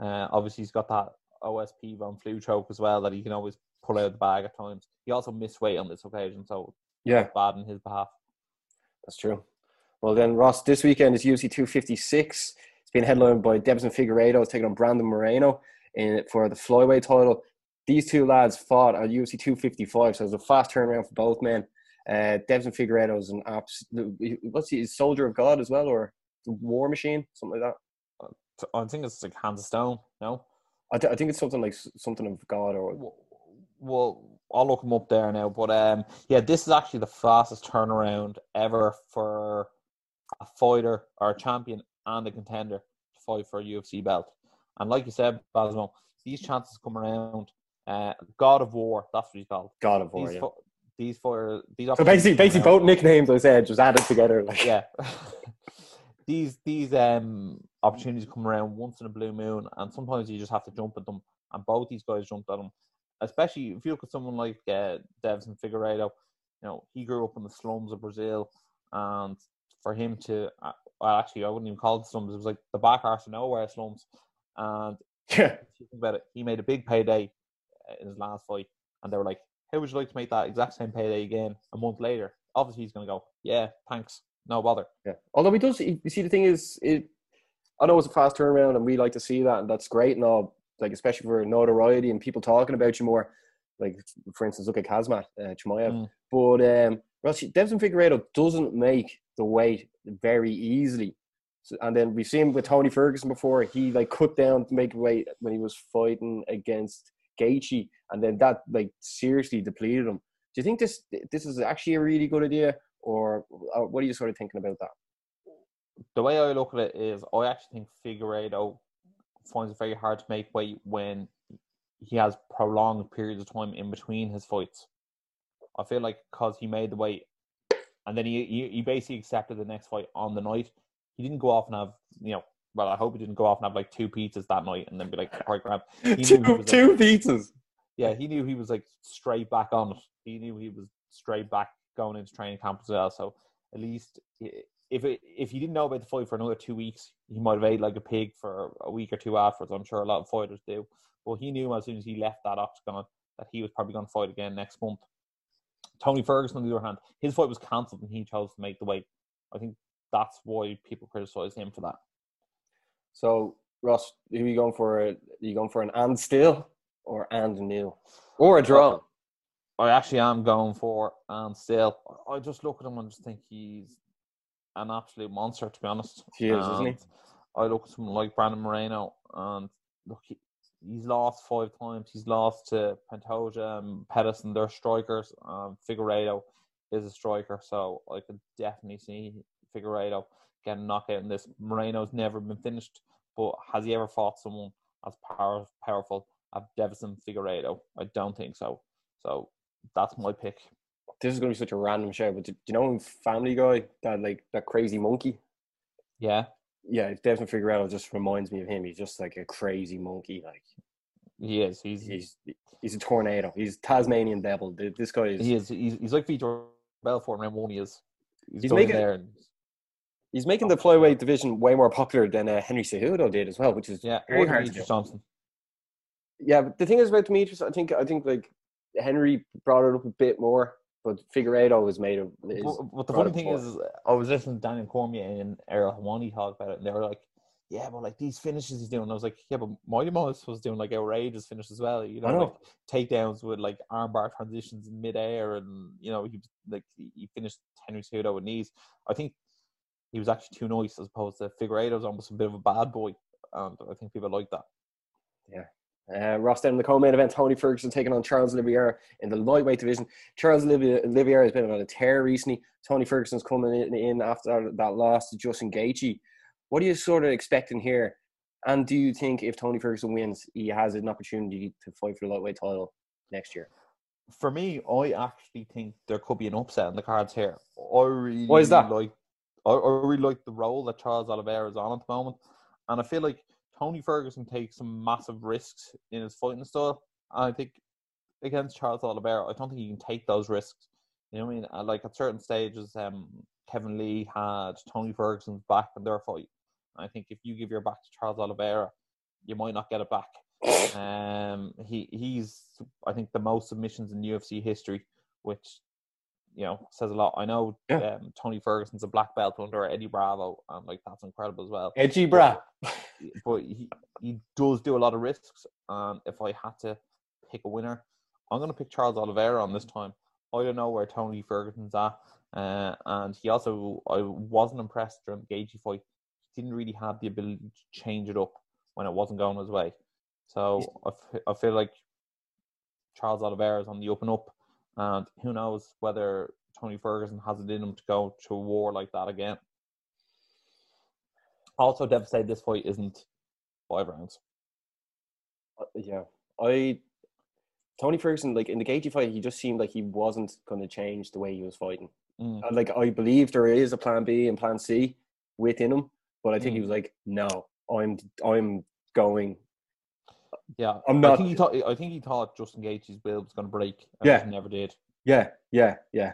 Uh, obviously, he's got that OSP von Flue choke as well that he can always pull out of the bag at times. He also missed weight on this occasion, so Yeah, bad in his behalf. that's true. Well, then, Ross, this weekend is UFC 256. It's been headlined by Deiveson Figueiredo taking on Brandon Moreno in, for the flyweight title. These two lads fought at UFC 255, so it was a fast turnaround for both men. Uh, Deiveson Figueiredo is an absolute, what's he, Soldier of God as well, or War Machine, something like that. I think it's like hands of stone. No, I, th- I think it's something like something of God or well, well, I'll look him up there now. But um, yeah, this is actually the fastest turnaround ever for a fighter or a champion and a contender to fight for a UFC belt. And like you said, Basmo, these chances come around. Uh, God of War, that's what he's called. God of War. These, Yeah. fi- these fighters, these So basically, basically both nicknames I said just added together. Like, yeah. these these um opportunities come around once in a blue moon, and sometimes you just have to jump at them. And both these guys jumped at them. Especially if you look at someone like uh, Deiveson Figueiredo, you know he grew up in the slums of Brazil, and for him to uh, well, actually I wouldn't even call it slums. It was like the back arse of nowhere slums. And yeah, think about it, he made a big payday uh, in his last fight, and they were like, "How would you like to make that exact same payday again a month later?" Obviously, he's going to go, "Yeah, thanks, no bother." yeah. Although he does, you see, the thing is, it. I know it's a fast turnaround, and we like to see that, and that's great and all. Like especially for notoriety and people talking about you more. Like for instance, look at Khamzat uh, Chimaev. Mm. But um, Rossi, Deiveson Figueiredo doesn't make the weight very easily. So, and then we've seen with Tony Ferguson before, he like cut down to make weight when he was fighting against Gaethje, and then that like seriously depleted him. Do you think this this is actually a really good idea, or what are you sort of thinking about that? The way I look at it is, I actually think Figueiredo finds it very hard to make weight when he has prolonged periods of time in between his fights. I feel like because he made the weight, and then he, he he basically accepted the next fight on the night. He didn't go off and have you know. Well, I hope he didn't go off and have like two pizzas that night and then be like, "Right, grab." He knew he two was like- two pizzas. yeah, he knew he was like straight back on it. He knew he was straight back going into training camp as well. So at least if it, if he didn't know about the fight for another two weeks, he might have ate like a pig for a week or two afterwards. I'm sure a lot of fighters do. But he knew as soon as he left that octagon that he was probably going to fight again next month. Tony Ferguson, on the other hand, his fight was cancelled and he chose to make the weight. I think that's why people criticise him for that. So Ross, who are you going for? Are you going for an and still or and nil or a draw? I actually am going for, and still, I just look at him and just think he's an absolute monster, to be honest. He is, isn't he? I look at someone like Brandon Moreno, and look, he, he's lost five times. He's lost to Pantoja and and they're strikers. Um, Figueiredo is a striker, so I could definitely see Figueiredo getting knocked out in this. Moreno's never been finished, but has he ever fought someone as power, powerful as Deiveson Figueiredo? I don't think so. So that's my pick. This is going to be such a random show, but do, do you know in Family Guy that like that crazy monkey? Yeah, Yeah, Devin Figueroa just reminds me of him. He's just like a crazy monkey. Like he is. He's he's he's a tornado. He's Tasmanian devil. This guy is he is. He's, he's like Vitor Belfort and one he is. He's, He's making- there. And, he's making the flyweight division way more popular than uh, Henry Cejudo did as well, which is yeah, very hard to Demetrious do. Johnson. Yeah, but the thing is about Demetrious, I think I think like Henry brought it up a bit more, but Figueiredo was made of. But, but the funny thing is, is, I was listening to Daniel Cormier and Ariel Helwani talk about it, and they were like, "Yeah, but like these finishes he's doing." And I was like, "Yeah, but Mighty Mouse was doing like outrageous finishes as well. You know, know. like takedowns with like armbar transitions in midair, and you know, he was like he he finished Henry Cejudo with knees. I think he was actually too nice as opposed to Figueiredo's almost a bit of a bad boy, and I think people like that. Uh, Ross in the co-main event, Tony Ferguson taking on Charles Oliveira in the lightweight division. Charles Olive- Oliveira has been on a tear recently. Tony Ferguson's coming in, in after that loss to Justin Gaethje. What are you sort of expecting here? And do you think if Tony Ferguson wins, he has an opportunity to fight for the lightweight title next year? For me, I actually think there could be an upset in the cards here. I really Why is that? like I, I really like the role that Charles Oliveira is on at the moment. And I feel like Tony Ferguson takes some massive risks in his fighting style. And I think against Charles Oliveira, I don't think he can take those risks. You know what I mean? Like at certain stages, um, Kevin Lee had Tony Ferguson's back in their fight, I think if you give your back to Charles Oliveira, you might not get it back. Um, he he's I think the most submissions in UFC history, which you know says a lot. I know Yeah. um, Tony Ferguson's a black belt under Eddie Bravo, and like that's incredible as well. Edgy bra. But he he does do a lot of risks. And if I had to pick a winner, I'm going to pick Charles Oliveira on this time. I don't know where Tony Ferguson's at, uh, and he also I wasn't impressed during the Gaethje fight. He didn't really have the ability to change it up when it wasn't going his way. So I, f- I feel like Charles Oliveira is on the up and up, and who knows whether Tony Ferguson has it in him to go to war like that again. Also, devastated this fight isn't five rounds. Uh, yeah, I Tony Ferguson like in the Gaethje fight, he just seemed like he wasn't going to change the way he was fighting. Mm. Uh, Like I believe there is a plan B and plan C within him, but I think he Mm. was like, no, I'm I'm going. Yeah, I'm I not- think he thought. I think he thought Justin Gaethje's will was going to break. And Yeah. never did. Yeah, yeah, yeah.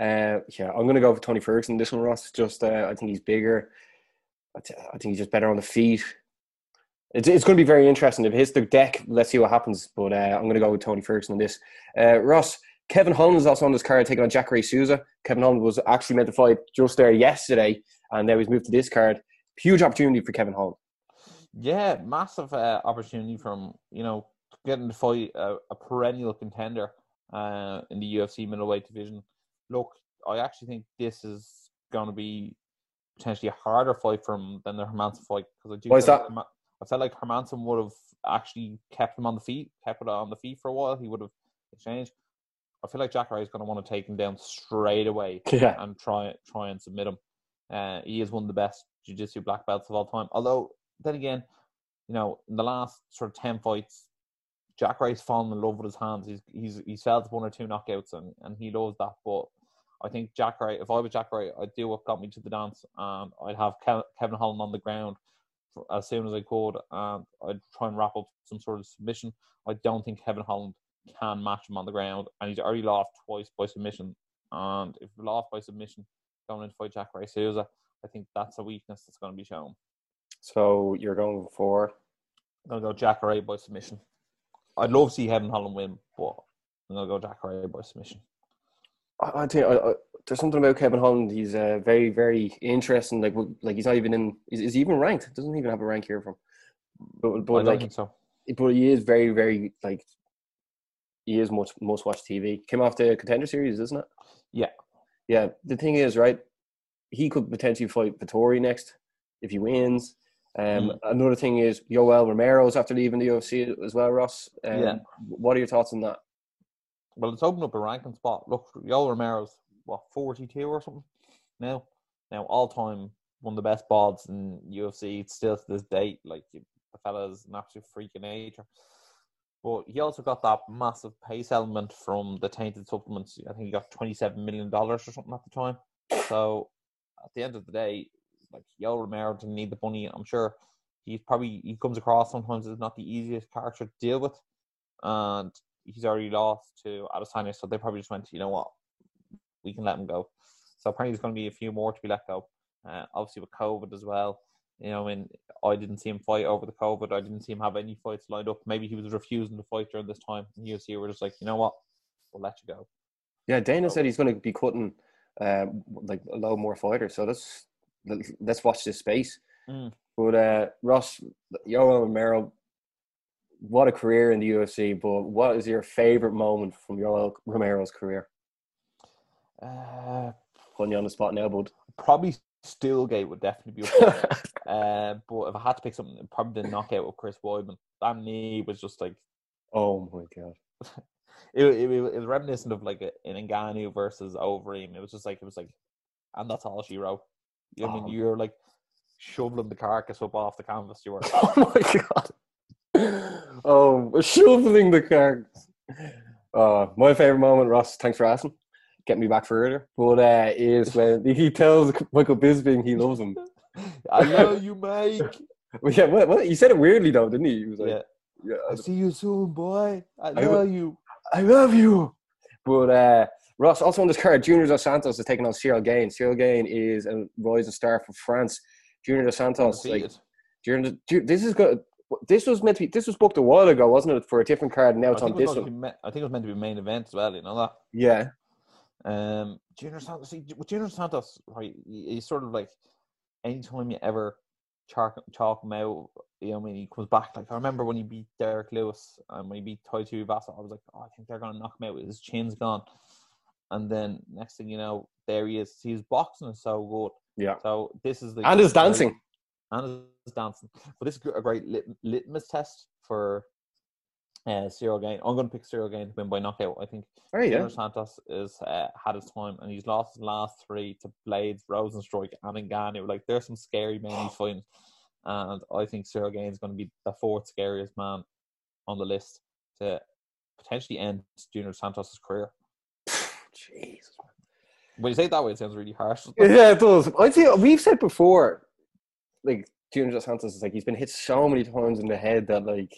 Uh, yeah, I'm gonna go for Tony Ferguson. This one, Ross. Just uh, I think he's bigger. I, think he's just better on the feet. It's, it's going to be very interesting. If it hits the deck, let's see what happens. But uh, I'm going to go with Tony Ferguson on this. Uh, Ross, Kevin Holland is also on this card taking on Jacare Souza. Kevin Holland was actually meant to fight just there yesterday, and now he's moved to this card. Huge opportunity for Kevin Holland. Yeah, massive uh, opportunity from you know getting to fight a, a perennial contender uh, in the UFC middleweight division. Look, I actually think this is going to be potentially a harder fight for him than the Hermansson fight because I do. Why is that? like I felt like Hermansson would have actually kept him on the feet, kept it on the feet for a while. He would have exchanged. I feel like Jack is going to want to take him down straight away Yeah, and try try and submit him. Uh, he is one of the best jiu-jitsu black belts of all time. Although then again, you know, in the last sort of ten fights, Jacare's fallen in love with his hands. He's he's he's felt one or two knockouts and, and he loves that. But I think Jacare, if I was Jacare, I'd do what got me to the dance and I'd have Kevin Holland on the ground for, as soon as I could and I'd try and wrap up some sort of submission. I don't think Kevin Holland can match him on the ground and he's already lost twice by submission. And if lost by submission going into fight Jacare Souza, I think that's a weakness that's going to be shown. So you're going for I'm going to go Jacare by submission. I'd love to see Kevin Holland win, but I'm going to go Jacare by submission. I, I think I, I, there's something about Kevin Holland. He's uh, very, very interesting. Like, like he's not even in. Is, is he even ranked? Doesn't even have a rank here from. But, I but don't like, think so. but he is very, very like. He is much most watched TV. Came off the contender series, isn't it? Yeah. Yeah. The thing is, right? He could potentially fight Vettori next if he wins. Um, Mm. Another thing is Yoel Romero's after leaving the UFC as well. Ross, um, Yeah. What are your thoughts on that? Well, it's opened up a ranking spot. Look, Yoel Romero's what 42 or something now. Now, all time one of the best bods in UFC. It's still to this date. Like the fella's an absolute freak of nature. But he also got that massive pay settlement from the tainted supplements. I think he got 27 million dollars or something at the time. So at the end of the day, like Yoel Romero didn't need the money. I'm sure he's probably he comes across sometimes as not the easiest character to deal with, and he's already lost to Adesanya, so they probably just went, you know what, we can let him go. So apparently there's going to be a few more to be let go. Uh, obviously with COVID as well, you know, I mean, I didn't see him fight over the COVID. I didn't see him have any fights lined up. Maybe he was refusing to fight during this time. And UFC were just like, you know what, we'll let you go. Yeah, Dana So- said he's going to be cutting um, like a lot more fighters. So let's let's watch this space. Mm. But uh, Ross, Yoel Romero, what a career in the UFC. But what is your favorite moment from Yoel Romero's career? Uh, Putting you on the spot now, bud. probably Steelgate would definitely be up there. uh, but if I had to pick something, probably the knockout with Chris Weidman. That knee was just like oh my god! it, it, it was reminiscent of like an Ngannou versus Overeem. It was just like it was like, and that's all she wrote. You know what I Oh. mean, you're like shoveling the carcass up off the canvas. You were. Oh my god! Oh, shoveling the carcass. Uh, my favorite moment, Ross. Thanks for asking. Get me back further. But uh, is when he tells Michael Bisping he loves him. I know you, Mike. Well, yeah, what, what, he said it weirdly though, didn't he? He was like, Yeah. yeah, I see you soon, boy. I I will- you. I love you. But uh, Ross, also on this card, Junior Dos Santos is taking on Ciryl Gane. Ciryl Gane is a rising star for France. Junior Dos Santos. Like, Junior, this is good. This was meant to be. This was booked a while ago, wasn't it, for a different card? and Now I it's think, on it was this meant to one. be ma- I think it was meant to be main event as well. You know that. Yeah, Um, Junior Santos, see, with Junior Santos, right? He's sort of like anytime you ever chalk, chalk him out, you know, when he comes back. Like I remember when he beat Derrick Lewis and when he beat Tai Vasa, I was like, oh, I think they're gonna knock him out. His chin's gone, and then next thing you know, there he is. His boxing is so good. yeah, So this is the and his great- dancing. and his dancing. But this is a great lit- litmus test for uh, Ciryl Gane. I'm going to pick Ciryl Gane to win by knockout. I think Oh yeah, Junior Santos is uh, had his time and he's lost his last three to Blaydes, Rozenstruik, and Ngannou. Like there's some scary men he's fighting, and I think Ciryl Gane is going to be the fourth scariest man on the list to potentially end Junior Santos' career. Jesus. When you say it that way, it sounds really harsh. Yeah, it does. I think we've said before, like Junior Dos Santos is like he's been hit so many times in the head that like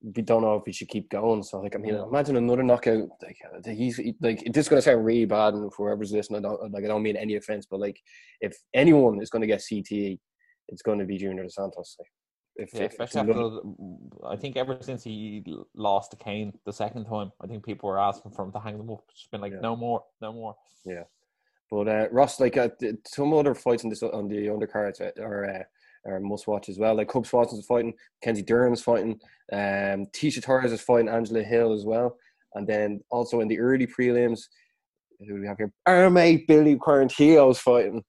we don't know if he should keep going. So like I mean, imagine another knockout. Like he's like this is gonna sound really bad, and for whoever's listening, I don't like I don't mean any offense, but like if anyone is gonna get CTE, it's gonna be Junior Dos Santos. Like, if, Yeah, if especially after I think ever since he lost to Cain the second time, I think people were asking for him to hang them up. It's been like, Yeah. no more, no more. Yeah, but uh, Ross, like uh, some other fights on this on the undercards are uh, are must watch as well. Like Cub Swanson's fighting, Kenzie Dern's fighting, um, Tecia Torres is fighting Angela Hill as well, and then also in the early prelims, who do we have here? Mate Billy Quarantillo's fighting,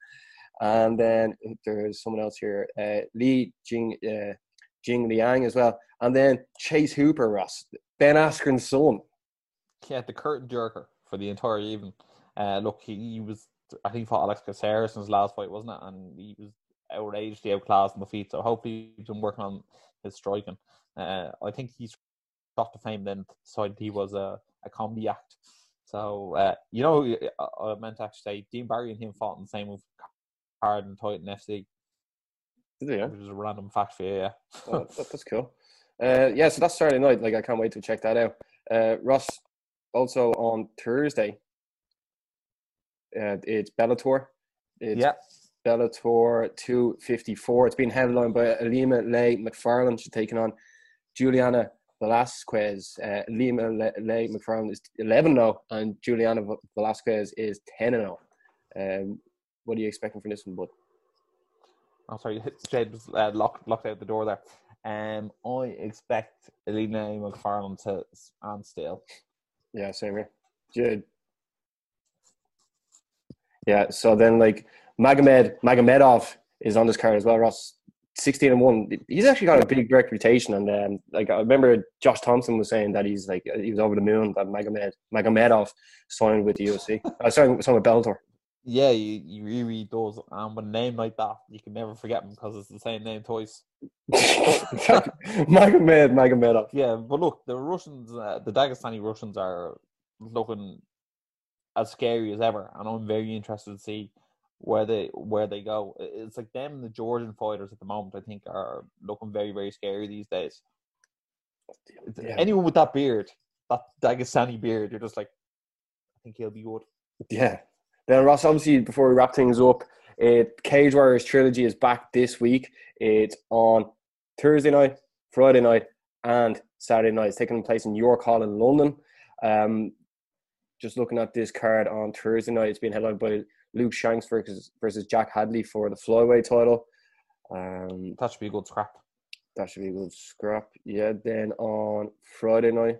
and then there's someone else here, uh, Lee Jing uh, Jing Liang as well, and then Chase Hooper, Ross Ben Askren's son. Yeah, the curtain jerker for the entire evening. Uh, look, he, he was, I think, fought Alex Caceres in his last fight, wasn't it? And he was outrageously outclassed on the feet. So hopefully he's been working on his striking. Uh, I think he's shot to fame then decided he was a, a comedy act. So, uh, you know, I meant to actually say Dean Barry and him fought in the same with Card and FC, Yeah. which is a random fact for you, yeah. Oh, that, that's cool. Uh, yeah, so that's Saturday night. Like, I can't wait to check that out. Uh, Ross, also on Thursday, uh, it's Bellator. It's yeah. Bellator 254. It's been headlined by Ilima-Lei Macfarlane. She's taking on Juliana Velasquez. Uh, Ilima Le- Lei Macfarlane is 11 0, and Juliana Velasquez is 10 0. Um, what are you expecting from this one, bud? I'm oh, sorry, Jade was uh, locked locked out the door there. Um, I expect Elena McFarland to stand still. Yeah, same here. Good. Yeah, so then like Magomed Magomedov is on this card as well, Ross. 16 and 1. He's actually got a big reputation and um, like I remember Josh Thompson was saying that he's like he was over the moon that Magomed Magomedov signed with the UFC. I signed, signed with Bellator. Yeah, you, he really does. And with a name like that, you can never forget him because it's the same name twice. Magomed Magomedov. Yeah, but look, the Russians, uh, the Dagestani Russians are looking as scary as ever, and I'm very interested to see where they where they go. It's like them and the Georgian fighters at the moment. I think are looking very very scary these days. Yeah. Anyone with that beard, that Dagestani beard, you're just like, I think he'll be good. Yeah. Then Ross, obviously, before we wrap things up, it, Cage Warriors trilogy is back this week. It's on Thursday night, Friday night, and Saturday night. It's taking place in York Hall in London. Um, just looking at this card on Thursday night, it's being headlined by Luke Shanks versus, versus Jack Hadley for the flyweight title. Um, That should be a good scrap. that should be a good scrap. Yeah. Then on Friday night,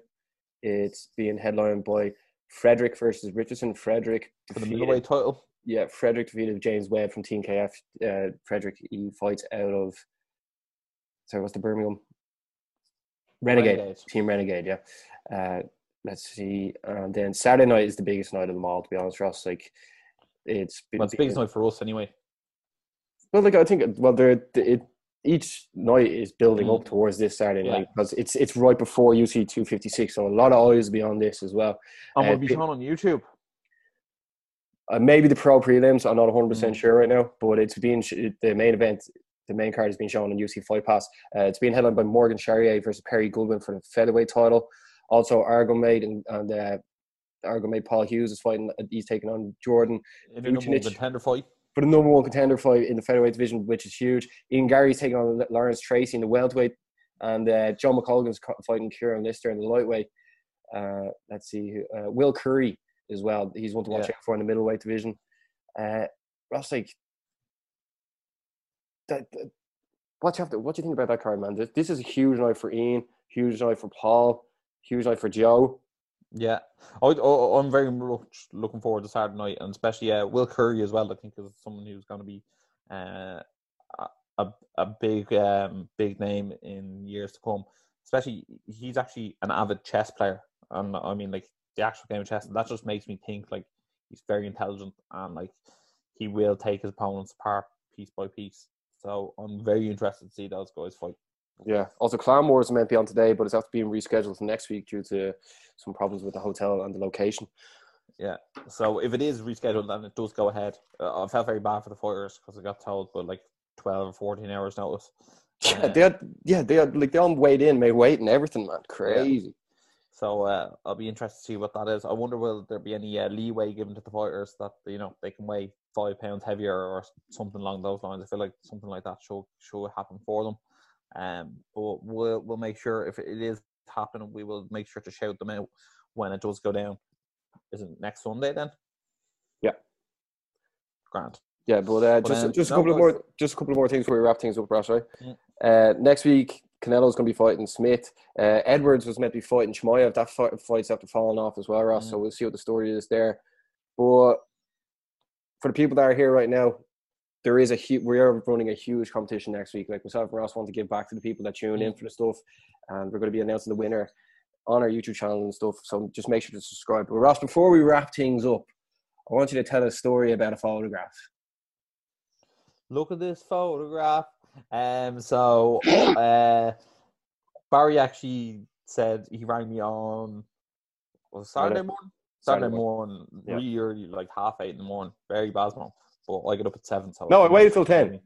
it's being headlined by Frederick versus Richardson. Frederick For the middleweight title, yeah, Frederick defeated James Webb from Team KF. Uh, Frederick he fights out of sorry, what's the Birmingham Renegade. Team Renegade. Yeah. Uh, let's see, and then Saturday night is the biggest night of them all. To be honest, Ross, like it's well, it's the biggest night for us anyway. Well, like I think, well, they're it. Each night is building Mm. up towards this Saturday Yeah. night because it's it's right before UC two fifty six, so a lot of eyes will be on this as well. And Uh, will be shown on YouTube. Uh, maybe the pro prelims. I'm not 100 percent Mm. sure right now, but it's being sh- the main event. The main card is being shown on UC Fight Pass. Uh, it's being headlined by Morgan Charrier versus Perry Goodwin for the featherweight title. Also, Argo Mate and, and uh, Argo Mate Paul Hughes is fighting. He's taking on Jordan In a one fight. For the number one contender fight in the featherweight division, which is huge. Ian Garry's taking on Lawrence Tracy in the welterweight, and uh, John McColgan's fighting Kieran Lister in the lightweight. Uh, let's see, uh, Will Curry as well. He's one to watch Yeah. out for in the middleweight division. Uh, Ross, like, that, that, what you have to, what do you think about that card, man? This, this is a huge night for Ian, huge night for Paul, huge night for Joe. Yeah, I, I'm very much looking forward to Saturday night, and especially uh, Will Curry as well. I think is someone who's going to be uh, a a a big um, big name in years to come. Especially, he's actually an avid chess player, and I mean, like the actual game of chess, and that just makes me think like he's very intelligent and like he will take his opponents apart piece by piece. So I'm very interested to see those guys fight. Yeah. Also, Clan Wars meant to be on today, but it's after being rescheduled to next week due to some problems with the hotel and the location. Yeah. So if it is rescheduled and it does go ahead, uh, I felt very bad for the fighters because I got told, but like twelve or fourteen hours notice. Yeah, Uh, they had, yeah, they had, like they all weighed in, made weight and everything, man. Crazy. So uh, I'll be interested to see what that is. I wonder will there be any uh, leeway given to the fighters that you know they can weigh five pounds heavier or something along those lines. I feel like something like that should should happen for them. Um, but we'll we'll make sure if it is happening, we will make sure to shout them out when it does go down. Is it next Sunday then? Yeah. Grand. Yeah, but uh, But, just um, just a no, couple of guys- more just a couple of more things before we wrap things up, Ross. Right? Mm. Uh, next week, Canelo's going to be fighting Smith. Uh, Edwards was meant to be fighting Chimaev. That fight, fight's after falling off as well, Ross. So Mm. we'll see what the story is there. But for the people that are here right now, there is a hu- we are running a huge competition next week. Like myself and Ross want to give back to the people that tune in for the stuff, and we're going to be announcing the winner on our YouTube channel and stuff. So just make sure to subscribe. But Ross, before we wrap things up, I want you to tell a story about a photograph. look at this photograph. Um, so uh, Barry actually said he rang me on was Saturday morning. Saturday morning, Yeah. really early, like half eight in the morning. Very Basmo, but I get up at seven. So No, I waited till 10.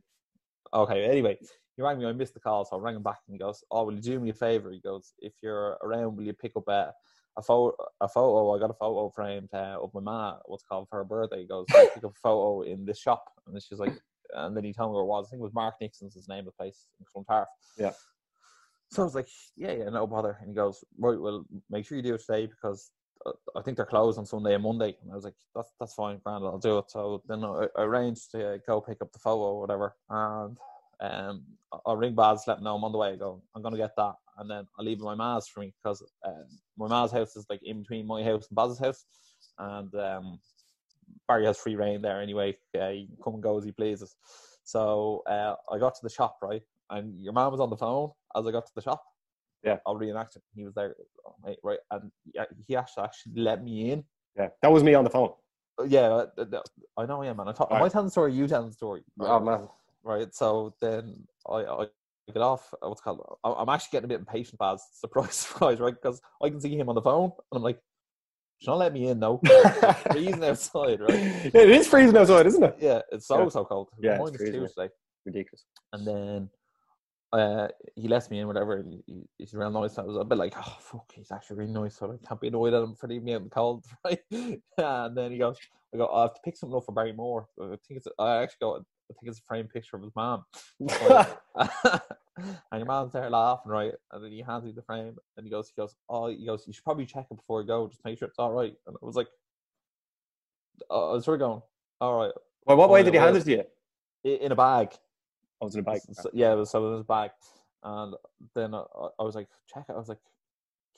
Okay, anyway, he rang me. I missed the call, so I rang him back, and he goes, "Oh, will you do me a favor?" He goes, "If you're around, will you pick up a a photo? A photo? I got a photo framed uh, of my ma. What's called for her birthday?" He goes, "I'll "Pick up a photo in this shop," and she's like, and then he told me where it was. I think it was Mark Nixon's his name of the place in Clontarf. Yeah. So I was like, "Yeah, yeah, no bother." And he goes, "Right, well, make sure you do it today because." Uh, I think they're closed on Sunday and Monday, and I was like, "That's that's fine, grand, I'll do it." So then I, I arranged to go pick up the photo or whatever, and um, I'll ring Baz, let him know I'm on the way. I go, I'm gonna get that, and then I'll leave my ma's for me because um, my ma's house is like in between my house and Baz's house, and um, Barry has free reign there anyway. Uh, he can come and go as he pleases. So uh, I got to the shop right, and your man was on the phone as I got to the shop. Yeah. I'll reenact it. He was there, oh, mate, right, and yeah, he actually actually let me in. Yeah, that was me on the phone. Uh, Yeah, uh, uh, I know, yeah, man. I talk, am I telling the story? You telling the story? Oh man, right? So then I, I get off. uh, What's it called? I'm actually getting a bit impatient, Baz. Surprise, surprise, right? Because I can see him on the phone, and I'm like, "Should not let me in, no." Freezing outside, right? Yeah, it is freezing outside, isn't it? Yeah, it's so Yeah. so cold. Yeah, it's freezing. Ridiculous. And then uh, he lets me in, whatever. He, he- he's real nice. I was a bit like, oh, fuck, he's actually really nice. So I can't be annoyed at him for leaving me out in the cold, right? and then he goes, I go, I have to pick something up for Barry Moore. I think it's, I actually go, I think it's a framed picture of his mom. and your mom's there laughing, right? And then he hands me the frame, and he goes, he goes, oh, he goes, you should probably check it before you go, just make sure it's all right. And I was like, uh, I was sort of going, all right, well, what way Oh, did he hand it to you? in a bag. I was in a bike. S- yeah, it was so in his bag, and then I, I was like, check it. I was like,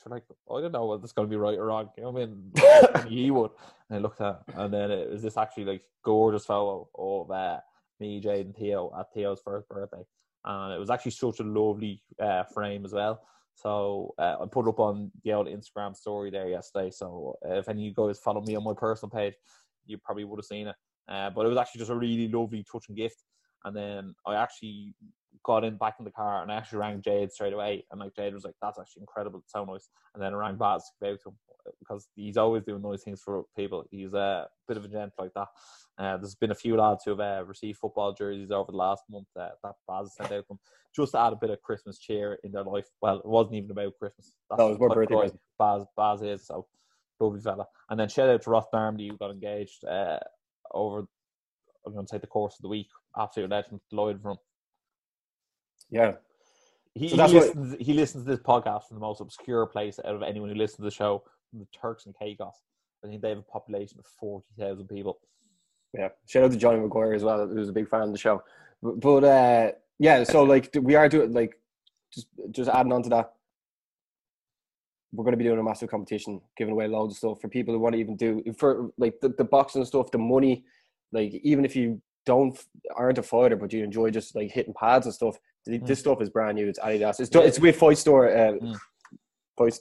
should like I don't know whether it's gonna be right or wrong. You know what I mean? He would, and I looked at, and then it was this actually like gorgeous photo of uh, me, Jade, and Theo at Theo's first birthday, and it was actually such a lovely uh, frame as well. So uh, I put it up on the old Instagram story there yesterday. So uh, if any of you guys follow me on my personal page, you probably would have seen it. Uh, but it was actually just a really lovely, touching gift. And then I actually got in back in the car and I actually rang Jade straight away. And like Jade was like, "That's actually incredible. It's so nice." And then I rang Baz to give out to him because he's always doing nice things for people. He's a bit of a gent like that. Uh, there's been a few lads who have uh, received football jerseys over the last month uh, that Baz sent out to them just to add a bit of Christmas cheer in their life. Well, it wasn't even about Christmas. That's No, it was more birthday guy. Baz, Baz is so lovely fella. And then shout out to Ross Darmody who got engaged uh, over I'm going to say the course of the week. Absolute legend, delighted from. Yeah, He, So he that's what- listens. He listens to this podcast from the most obscure place out of anyone who listens to the show, from the Turks and Caicos. I think they have a population of forty thousand people. yeah. Shout out to Johnny McGuire as well, who's a big fan of the show. But, but uh, yeah, so like we are doing like just just adding on to that. We're going to be doing a massive competition, giving away loads of stuff for people who want to even do for like the, the boxing stuff, the money. Like even if you don't aren't a fighter, but you enjoy just like hitting pads and stuff, th- this stuff is brand new. It's Adidas. It's, do- it's with Fight Store. Uh, Mm. Fight,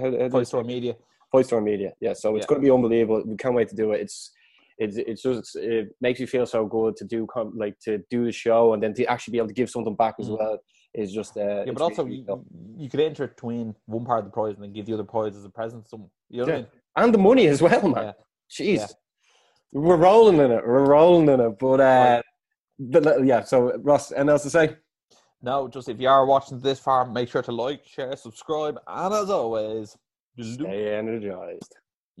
how, how you Store? Media. Fight Store Media. Yeah, so it's Yeah. going to be unbelievable. We can't wait to do it. It's it's it's just it makes you feel so good to do com- like to do the show and then to actually be able to give something back as Mm. well is just uh, Yeah, but also really you, cool. you could enter to one part of the prize and then give the other prize as a present someone. You know what I mean? and the money as well, man. Yeah. Jeez, Yeah. We're rolling in it. We're rolling in it. But uh, but, yeah. So Ross, anything else to say? No, just if you are watching this far, make sure to like, share, subscribe, and as always, Stay energized.